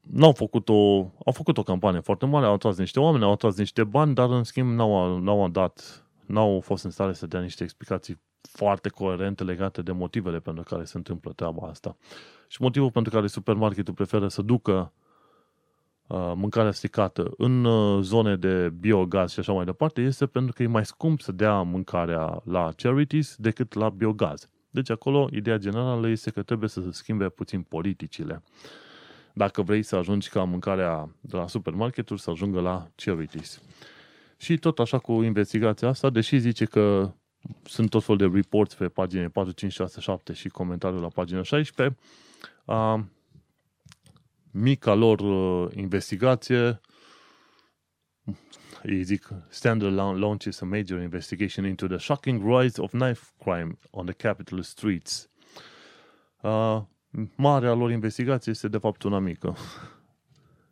n-au făcut o, au făcut o campanie foarte mare, au atras niște oameni, au atras niște bani, dar în schimb n-au, n-au dat, n-au fost în stare să dea niște explicații foarte coerente legate de motivele pentru care se întâmplă treaba asta. Și motivul pentru care supermarketul preferă să ducă uh, mâncarea stricată în uh, zone de biogaz și așa mai departe este pentru că e mai scump să dea mâncarea la charities decât la biogaz. Deci acolo ideea generală este că trebuie să se schimbe puțin politicile dacă vrei să ajungi ca mâncarea de la supermarketuri să ajungă la charities. Și tot așa cu investigația asta, deși zice că sunt tot fel de reports pe pagine 4, 5, 6, 7 și comentariul la pagina 16, a, mica lor uh, investigație ei zic, Standard launches a major investigation into the shocking rise of knife crime on the capital streets. Uh, marea lor investigație este de fapt una mică.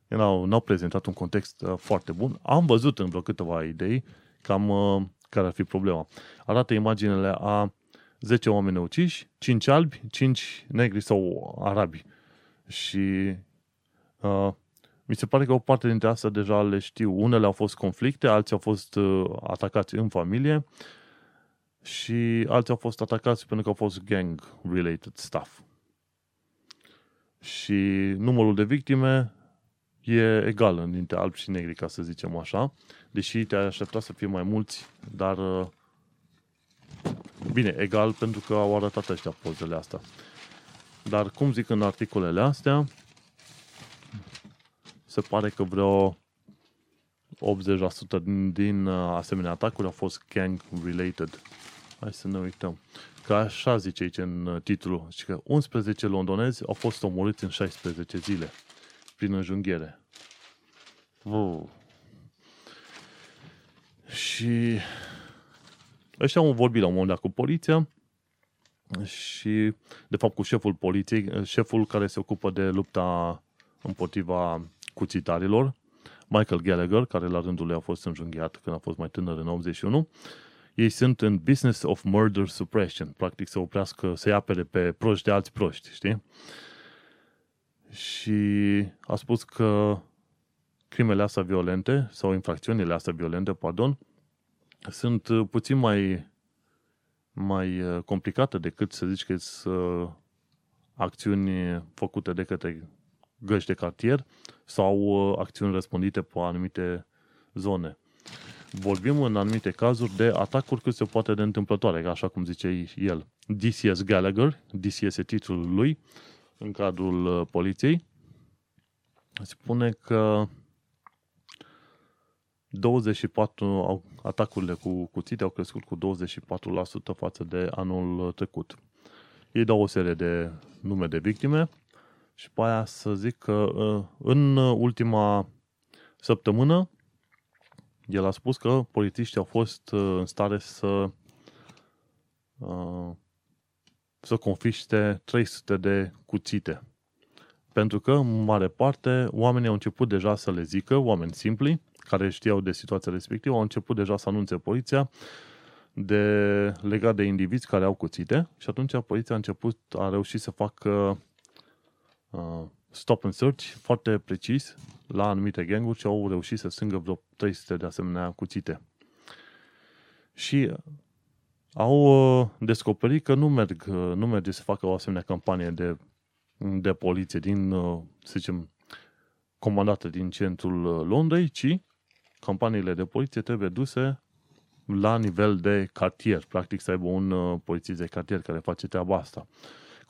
n-au, n-au prezentat un context uh, foarte bun. Am văzut în vreo câteva idei cam uh, care ar fi problema. Arată imaginele a 10 oameni uciși, 5 albi, 5 negri sau arabi. Și uh, mi se pare că o parte dintre astea deja le știu. Unele au fost conflicte, alții au fost uh, atacați în familie și alții au fost atacați pentru că au fost gang-related stuff și numărul de victime e egal dintre albi și negri, ca să zicem așa, deși te-ai aștepta să fie mai mulți, dar uh, bine, egal pentru că au arătat ăștia pozele astea. Dar cum zic în articolele astea, se pare că vreo 80% din, din uh, asemenea atacuri au fost gang-related. Hai să ne uităm. Că așa zice aici în uh, titlu, și că 11 londonezi au fost omorâți în 16 zile prin înjunghiere. Wow. Și ăștia au vorbit la un moment dat cu poliția și, de fapt, cu șeful poliției, șeful care se ocupă de lupta împotriva cuțitarilor, Michael Gallagher, care la rândul lui a fost înjunghiat când a fost mai tânăr în 81, ei sunt în business of murder suppression, practic să oprească, să-i apere pe proști de alți proști, știi? Și a spus că crimele astea violente, sau infracțiunile astea violente, pardon, sunt puțin mai, mai uh, complicate decât să zici că sunt acțiuni făcute de către găști de cartier sau uh, acțiuni răspândite pe anumite zone. Vorbim în anumite cazuri de atacuri cât se poate de întâmplătoare, așa cum zice el. DCS Gallagher, DCS e titlul lui, în cadrul uh, poliției, spune că 24 atacurile cu cuțite au crescut cu 24% față de anul trecut. Ei dau o serie de nume de victime și pe aia să zic că uh, în ultima săptămână el a spus că polițiștii au fost uh, în stare să să confiște 300 de cuțite. Pentru că, în mare parte, oamenii au început deja să le zică, oameni simpli, care știau de situația respectivă, au început deja să anunțe poliția de, legat de indivizi care au cuțite și atunci poliția a început, a reușit să facă uh, stop and search foarte precis la anumite ganguri și au reușit să strângă vreo 300 de asemenea cuțite. Și au uh, descoperit că nu, merg, uh, nu merge să facă o asemenea campanie de, de poliție din, uh, să zicem, comandată din centrul Londrei, ci campaniile de poliție trebuie duse la nivel de cartier. Practic să aibă un polițist de cartier care face treaba asta.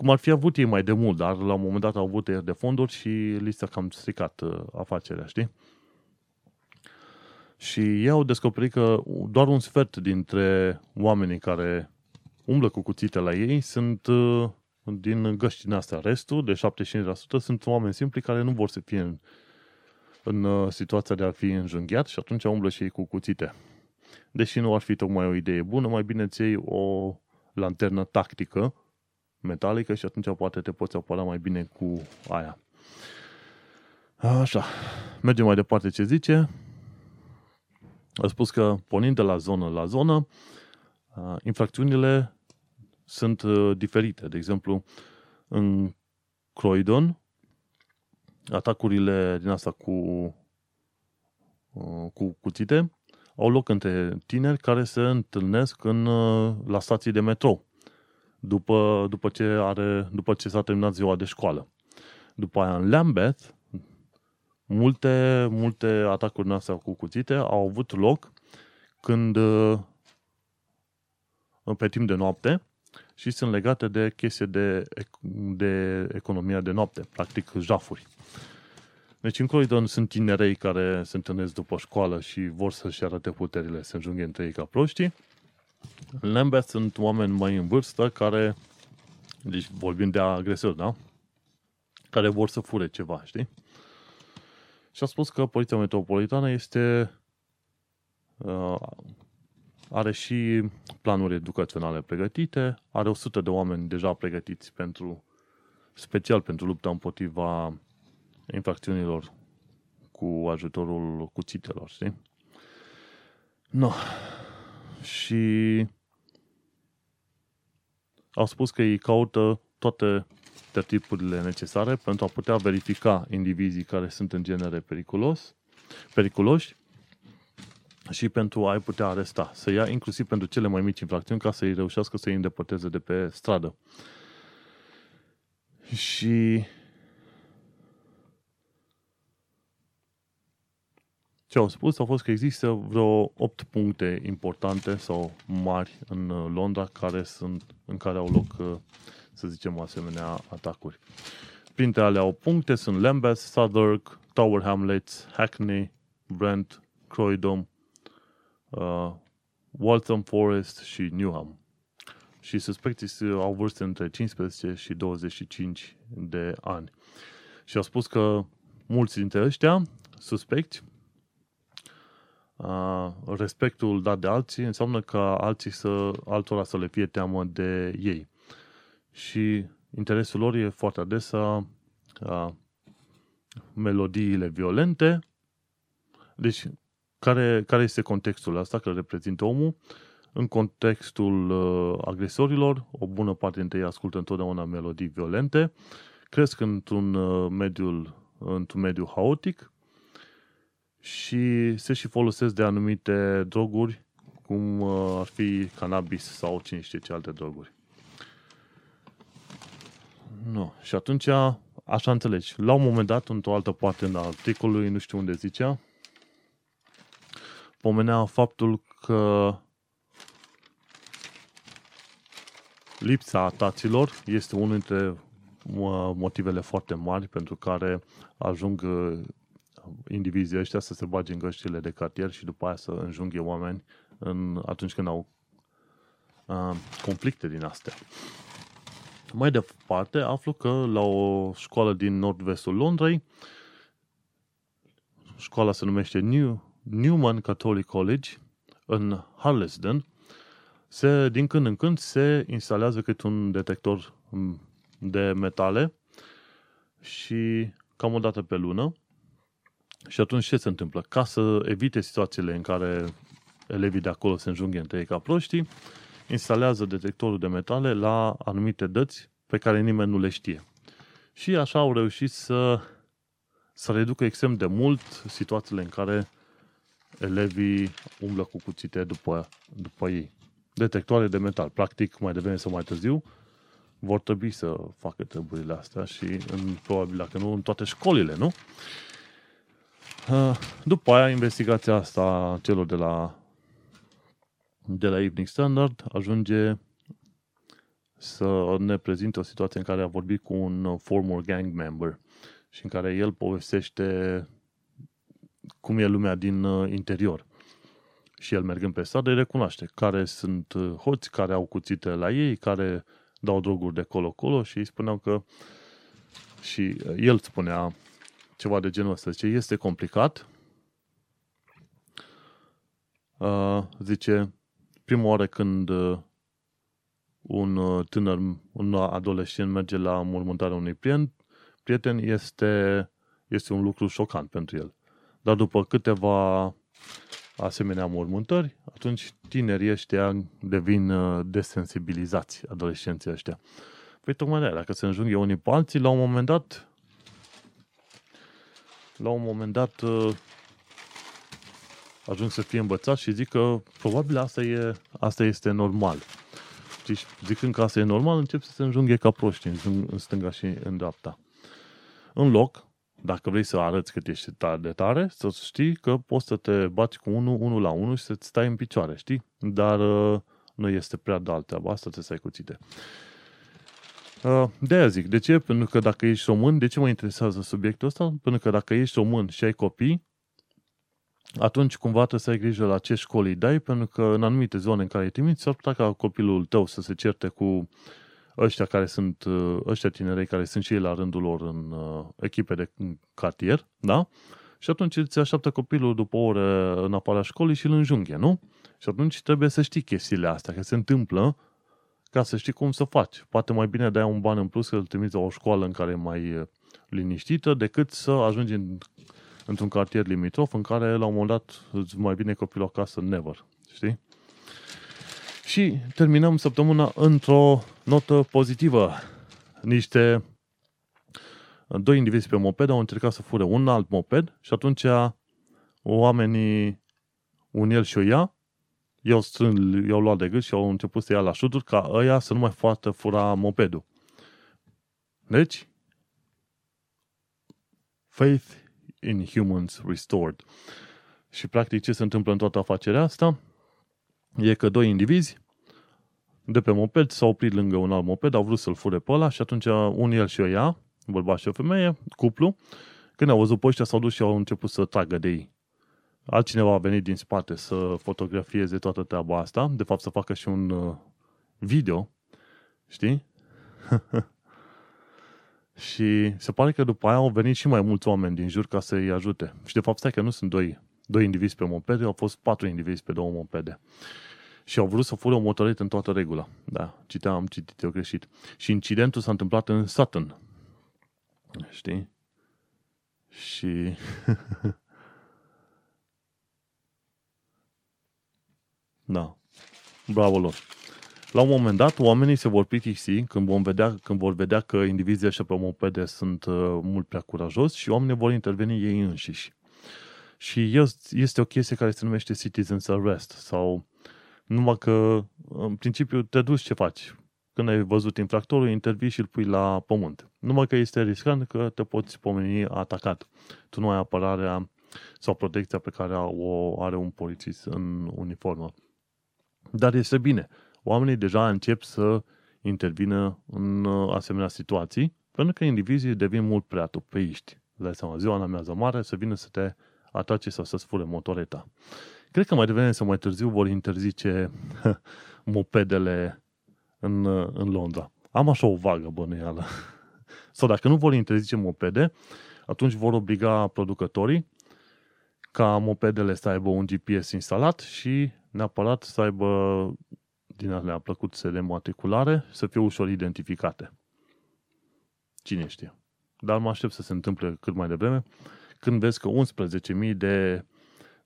Cum ar fi avut ei mai de mult, dar la un moment dat au avut de fonduri și li s-a cam stricat afacerea, știi? Și ei au descoperit că doar un sfert dintre oamenii care umblă cu cuțite la ei sunt uh, din găștile astea. Restul, de 75%, sunt oameni simpli care nu vor să fie în, în uh, situația de a fi înjunghiat și atunci umblă și ei cu cuțite. Deși nu ar fi tocmai o idee bună, mai bine ți iei o lanternă tactică metalică și atunci poate te poți apăra mai bine cu aia. Așa. Mergem mai departe ce zice. A spus că, pornind de la zonă la zonă, infracțiunile sunt diferite. De exemplu, în Croydon, atacurile din asta cu, cu cuțite au loc între tineri care se întâlnesc în, la stații de metrou după, după, ce are, după ce s-a terminat ziua de școală. După aia în Lambeth, multe, multe atacuri din astea cu cuțite au avut loc când uh, pe timp de noapte și sunt legate de chestii de, de economia de noapte, practic jafuri. Deci în Croydon sunt tinerei care se întâlnesc după școală și vor să-și arate puterile, să înjunghe între ei ca proștii. În Lambeth sunt oameni mai în vârstă care, deci vorbim de agresori, da? Care vor să fure ceva, știi? și a spus că Poliția Metropolitană este uh, are și planuri educaționale pregătite, are 100 de oameni deja pregătiți pentru special pentru lupta împotriva infracțiunilor cu ajutorul cuțitelor, știi? No. Și au spus că ei caută toate tertipurile necesare pentru a putea verifica indivizii care sunt în genere periculos, periculoși și pentru a-i putea aresta. Să ia inclusiv pentru cele mai mici infracțiuni ca să-i reușească să-i îndepărteze de pe stradă. Și ce au spus a fost că există vreo 8 puncte importante sau mari în Londra care sunt, în care au loc, să zicem, asemenea atacuri. Printre ale au puncte sunt Lambeth, Southwark, Tower Hamlets, Hackney, Brent, Croydon, uh, Waltham Forest și Newham. Și suspecții au vârste între 15 și 25 de ani. Și au spus că mulți dintre ăștia suspecti uh, respectul dat de alții înseamnă ca alții să, altora să le fie teamă de ei. Și interesul lor e foarte adesea uh, melodiile violente. Deci, care, care este contextul asta că reprezintă omul? În contextul uh, agresorilor, o bună parte dintre ei ascultă întotdeauna melodii violente, cresc într-un uh, mediul, într-un mediu haotic și se și folosesc de anumite droguri, cum uh, ar fi cannabis sau cine știe ce alte droguri. Nu. Și atunci, așa înțelegi. La un moment dat, într-o altă parte în articolului, nu știu unde zicea, pomenea faptul că lipsa taților este unul dintre motivele foarte mari pentru care ajung uh, indivizii ăștia să se bage în găștile de cartier și după aia să înjunghe oameni în, atunci când au uh, conflicte din astea. Mai departe, aflu că la o școală din nord-vestul Londrei, școala se numește New, Newman Catholic College, în Harlesden, se, din când în când se instalează cât un detector de metale și cam o dată pe lună. Și atunci ce se întâmplă? Ca să evite situațiile în care elevii de acolo se înjunghe între ei ca proștii, instalează detectorul de metale la anumite dăți pe care nimeni nu le știe. Și așa au reușit să, să reducă extrem de mult situațiile în care elevii umblă cu cuțite după, după ei. Detectoare de metal. Practic, mai devreme sau mai târziu, vor trebui să facă treburile astea și în, probabil, dacă nu, în toate școlile, nu? După aia, investigația asta celor de la de la Evening Standard ajunge să ne prezinte o situație în care a vorbit cu un former gang member și în care el povestește cum e lumea din uh, interior. Și el mergând pe stradă îi recunoaște care sunt uh, hoți, care au cuțite la ei, care dau droguri de colo-colo și îi spuneau că și uh, el spunea ceva de genul ăsta. Zice, este complicat. Uh, zice, prima oară când un tânăr, un adolescent merge la mormântarea unui prieten, prieten este, este un lucru șocant pentru el. Dar după câteva asemenea mormântări, atunci tinerii ăștia devin uh, desensibilizați, adolescenții ăștia. Păi tocmai de aia, dacă se înjunghe unii pe alții, la un moment dat, la un moment dat uh, ajung să fie învățați și zic că probabil asta, e, asta este normal. Și zicând că asta e normal, încep să se înjunghe ca proști în stânga și în dreapta. În loc dacă vrei să arăți cât ești tare de tare, să știi că poți să te bați cu unul, unul la unul și să-ți stai în picioare, știi? Dar uh, nu este prea de treaba asta, să stai cuțite. Uh, de aia zic, de ce? Pentru că dacă ești român, de ce mă interesează subiectul ăsta? Pentru că dacă ești român și ai copii, atunci cumva trebuie să ai grijă la ce școli îi dai, pentru că în anumite zone în care îi trimiți, s-ar putea ca copilul tău să se certe cu ăștia care sunt, uh, ăștia tinerei care sunt și ei la rândul lor în uh, echipe de cartier, da? Și atunci îți așteaptă copilul după o oră în aparea școlii și îl înjunghe, nu? Și atunci trebuie să știi chestiile astea, că se întâmplă ca să știi cum să faci. Poate mai bine dai un ban în plus că îl trimiți la o școală în care e mai uh, liniștită decât să ajungi în, într-un cartier limitrof în care la un moment dat îți mai bine copilul acasă never. Știi? Și terminăm săptămâna într-o notă pozitivă. Niște doi indivizi pe moped au încercat să fure un alt moped și atunci oamenii, un el și o ea, i-au, strând, i-au luat de gât și au început să ia la șuturi ca ăia să nu mai poată fura mopedul. Deci, faith in humans restored. Și practic ce se întâmplă în toată afacerea asta e că doi indivizi de pe moped s-au oprit lângă un alt moped, au vrut să-l fure pe ăla și atunci un el și o ea, bărbat și o femeie, cuplu, când au văzut pe ăștia s-au dus și au început să tragă de ei. Altcineva a venit din spate să fotografieze toată treaba asta, de fapt să facă și un uh, video, știi? <laughs> și se pare că după aia au venit și mai mulți oameni din jur ca să-i ajute. Și de fapt stai că nu sunt doi, doi indivizi pe mopede, au fost patru indivizi pe două mopede. Și au vrut să fure o motoretă în toată regula. Da, citeam, am citit eu greșit. Și incidentul s-a întâmplat în Sutton. Știi? Și... <laughs> da. Bravo lor. La un moment dat, oamenii se vor plictisi când, vom vedea, când vor vedea că indivizii ăștia pe mopede sunt uh, mult prea curajos și oamenii vor interveni ei înșiși. Și este o chestie care se numește citizen's arrest sau numai că, în principiu, te duci ce faci. Când ai văzut infractorul, intervii și îl pui la pământ. Numai că este riscant că te poți pomeni atacat. Tu nu ai apărarea sau protecția pe care o are un polițist în uniformă. Dar este bine. Oamenii deja încep să intervină în asemenea situații, pentru că indivizii devin mult prea tupeiști. Dai seama, ziua în amiază mare să vină să te atace sau să-ți fure motoreta. Cred că mai devreme sau mai târziu vor interzice mopedele în, în Londra. Am așa o vagă bănuială. <laughs> sau dacă nu vor interzice mopede, atunci vor obliga producătorii ca mopedele să aibă un GPS instalat și neapărat să aibă din alea plăcut de matriculare, să fie ușor identificate. Cine știe. Dar mă aștept să se întâmple cât mai devreme, când vezi că 11.000 de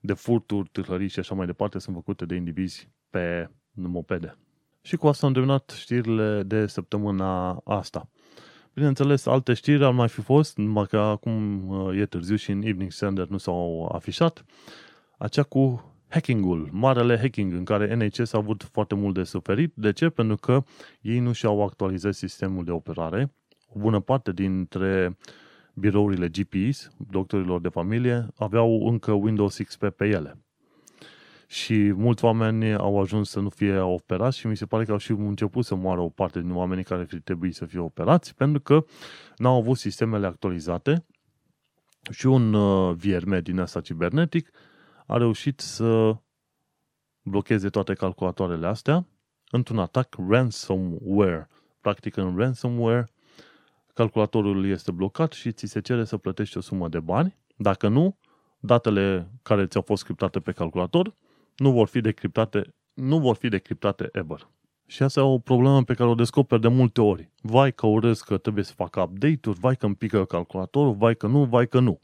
de furturi, tâlhării și așa mai departe sunt făcute de indivizi pe mopede. Și cu asta am terminat știrile de săptămâna asta. Bineînțeles, alte știri ar mai fi fost, numai că acum uh, e târziu și în Evening Standard nu s-au afișat. Acea cu hacking-ul, marele hacking în care NHS a avut foarte mult de suferit. De ce? Pentru că ei nu și-au actualizat sistemul de operare. O bună parte dintre uh, birourile GPs, doctorilor de familie, aveau încă Windows XP pe ele. Și mulți oameni au ajuns să nu fie operați și mi se pare că au și început să moară o parte din oamenii care ar trebui să fie operați pentru că n-au avut sistemele actualizate și un uh, vierme din asta cibernetic a reușit să blocheze toate calculatoarele astea într-un atac ransomware. Practic în ransomware calculatorul este blocat și ți se cere să plătești o sumă de bani. Dacă nu, datele care ți-au fost criptate pe calculator nu vor fi decriptate, nu vor fi decriptate ever. Și asta e o problemă pe care o descoperi de multe ori. Vai că urăz că trebuie să fac update-uri, vai că îmi pică calculatorul, vai că nu, vai că nu.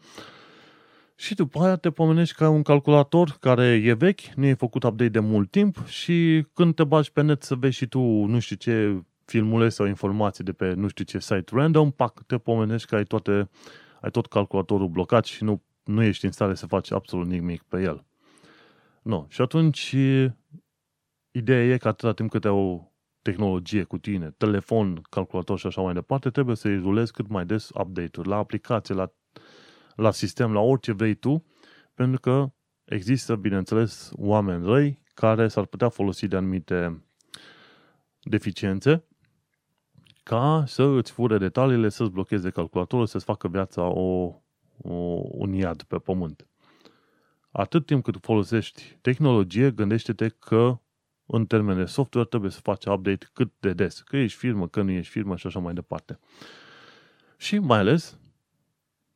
Și după aia te pomenești că ai un calculator care e vechi, nu e făcut update de mult timp și când te bagi pe net să vezi și tu nu știu ce filmuleți sau informații de pe nu știu ce site random, pac, te pomenești că ai, toate, ai tot calculatorul blocat și nu, nu ești în stare să faci absolut nimic pe el. Nu. Și atunci ideea e că atâta timp cât ai o tehnologie cu tine, telefon, calculator și așa mai departe, trebuie să-i rulezi cât mai des update-uri la aplicație, la, la sistem, la orice vrei tu, pentru că există, bineînțeles, oameni răi care s-ar putea folosi de anumite deficiențe ca să îți fure detaliile, să-ți blocheze calculatorul, să-ți facă viața o, o, un iad pe pământ. Atât timp cât folosești tehnologie, gândește-te că în termen de software trebuie să faci update cât de des. Că ești firmă, că nu ești firmă și așa mai departe. Și mai ales,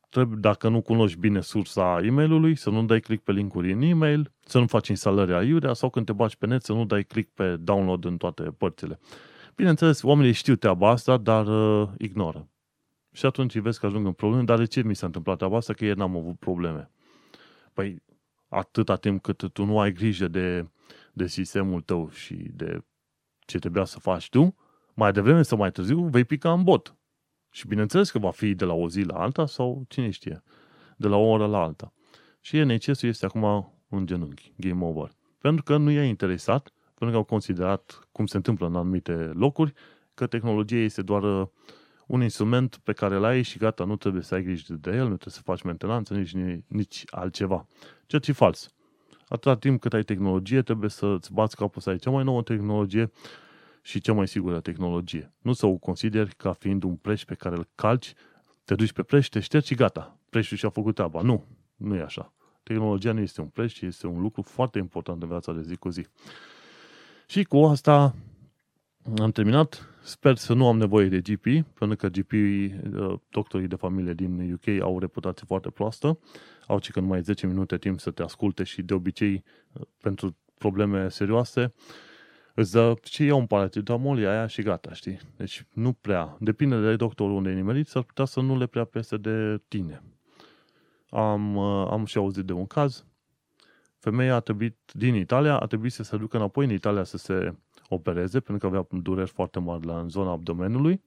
trebuie, dacă nu cunoști bine sursa e mail să nu dai click pe linkuri în e-mail, să nu faci instalări aiurea sau când te bagi pe net să nu dai click pe download în toate părțile. Bineînțeles, oamenii știu treaba asta, dar uh, ignoră. Și atunci îi vezi că ajung în probleme, dar de ce mi s-a întâmplat treaba asta? Că ieri n-am avut probleme. Păi, atâta timp cât tu nu ai grijă de, de sistemul tău și de ce trebuia să faci tu, mai devreme sau mai târziu vei pica în bot. Și bineînțeles că va fi de la o zi la alta sau cine știe, de la o oră la alta. Și NHS-ul este acum în genunchi, game over. Pentru că nu e interesat pentru că au considerat, cum se întâmplă în anumite locuri, că tehnologia este doar uh, un instrument pe care îl ai și gata, nu trebuie să ai grijă de el, nu trebuie să faci mentenanță, nici, nici altceva. Ceea ce e fals. Atâta timp cât ai tehnologie, trebuie să-ți bați capul să ai cea mai nouă tehnologie și cea mai sigură tehnologie. Nu să o consideri ca fiind un preș pe care îl calci, te duci pe preș, te ștergi și gata. Preșul și-a făcut treaba. Nu, nu e așa. Tehnologia nu este un preț, ci este un lucru foarte important în viața de zi cu zi. Și cu asta am terminat. Sper să nu am nevoie de GP, pentru că GP, uh, doctorii de familie din UK au o reputație foarte proastă. Au ci că numai 10 minute timp să te asculte și de obicei uh, pentru probleme serioase îți dă și iau un paracetamol, aia și gata, știi? Deci nu prea. Depinde de doctorul unde ai nimerit, s-ar putea să nu le prea peste de tine. Am, uh, am și auzit de un caz. Femeia a trebuit, din Italia, a trebuit să se ducă înapoi în Italia să se opereze, pentru că avea dureri foarte mari la, în zona abdomenului.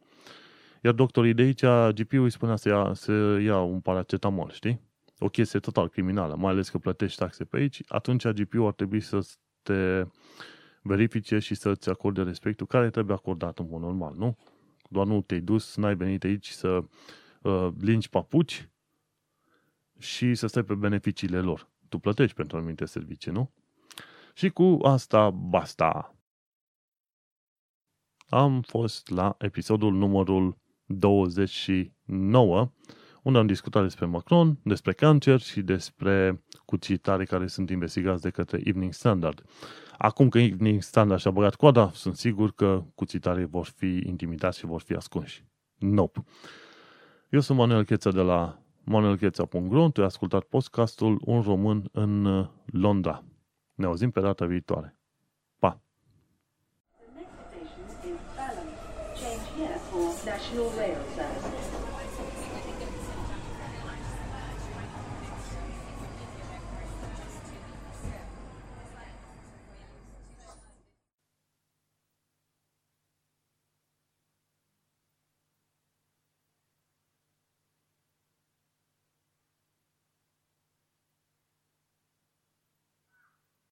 Iar doctorii de aici, GP-ul îi spunea să ia, să ia un paracetamol, știi? O chestie total criminală, mai ales că plătești taxe pe aici, atunci GP-ul ar trebui să te verifice și să-ți acorde respectul care trebuie acordat în mod normal, nu? Doar nu te-ai dus, n-ai venit aici să uh, lingi papuci și să stai pe beneficiile lor. Tu plătești pentru anumite servicii, nu? Și cu asta basta. Am fost la episodul numărul 29, unde am discutat despre Macron, despre cancer și despre cucitare care sunt investigați de către Evening Standard. Acum că Evening Standard și-a băgat coada, sunt sigur că cuțitarii vor fi intimidați și vor fi ascunși. Nope. Eu sunt Manuel Cheța de la manuelcheța.ro, tu ai ascultat podcastul Un român în uh, Londra. Ne auzim pe data viitoare.
National Rail Service.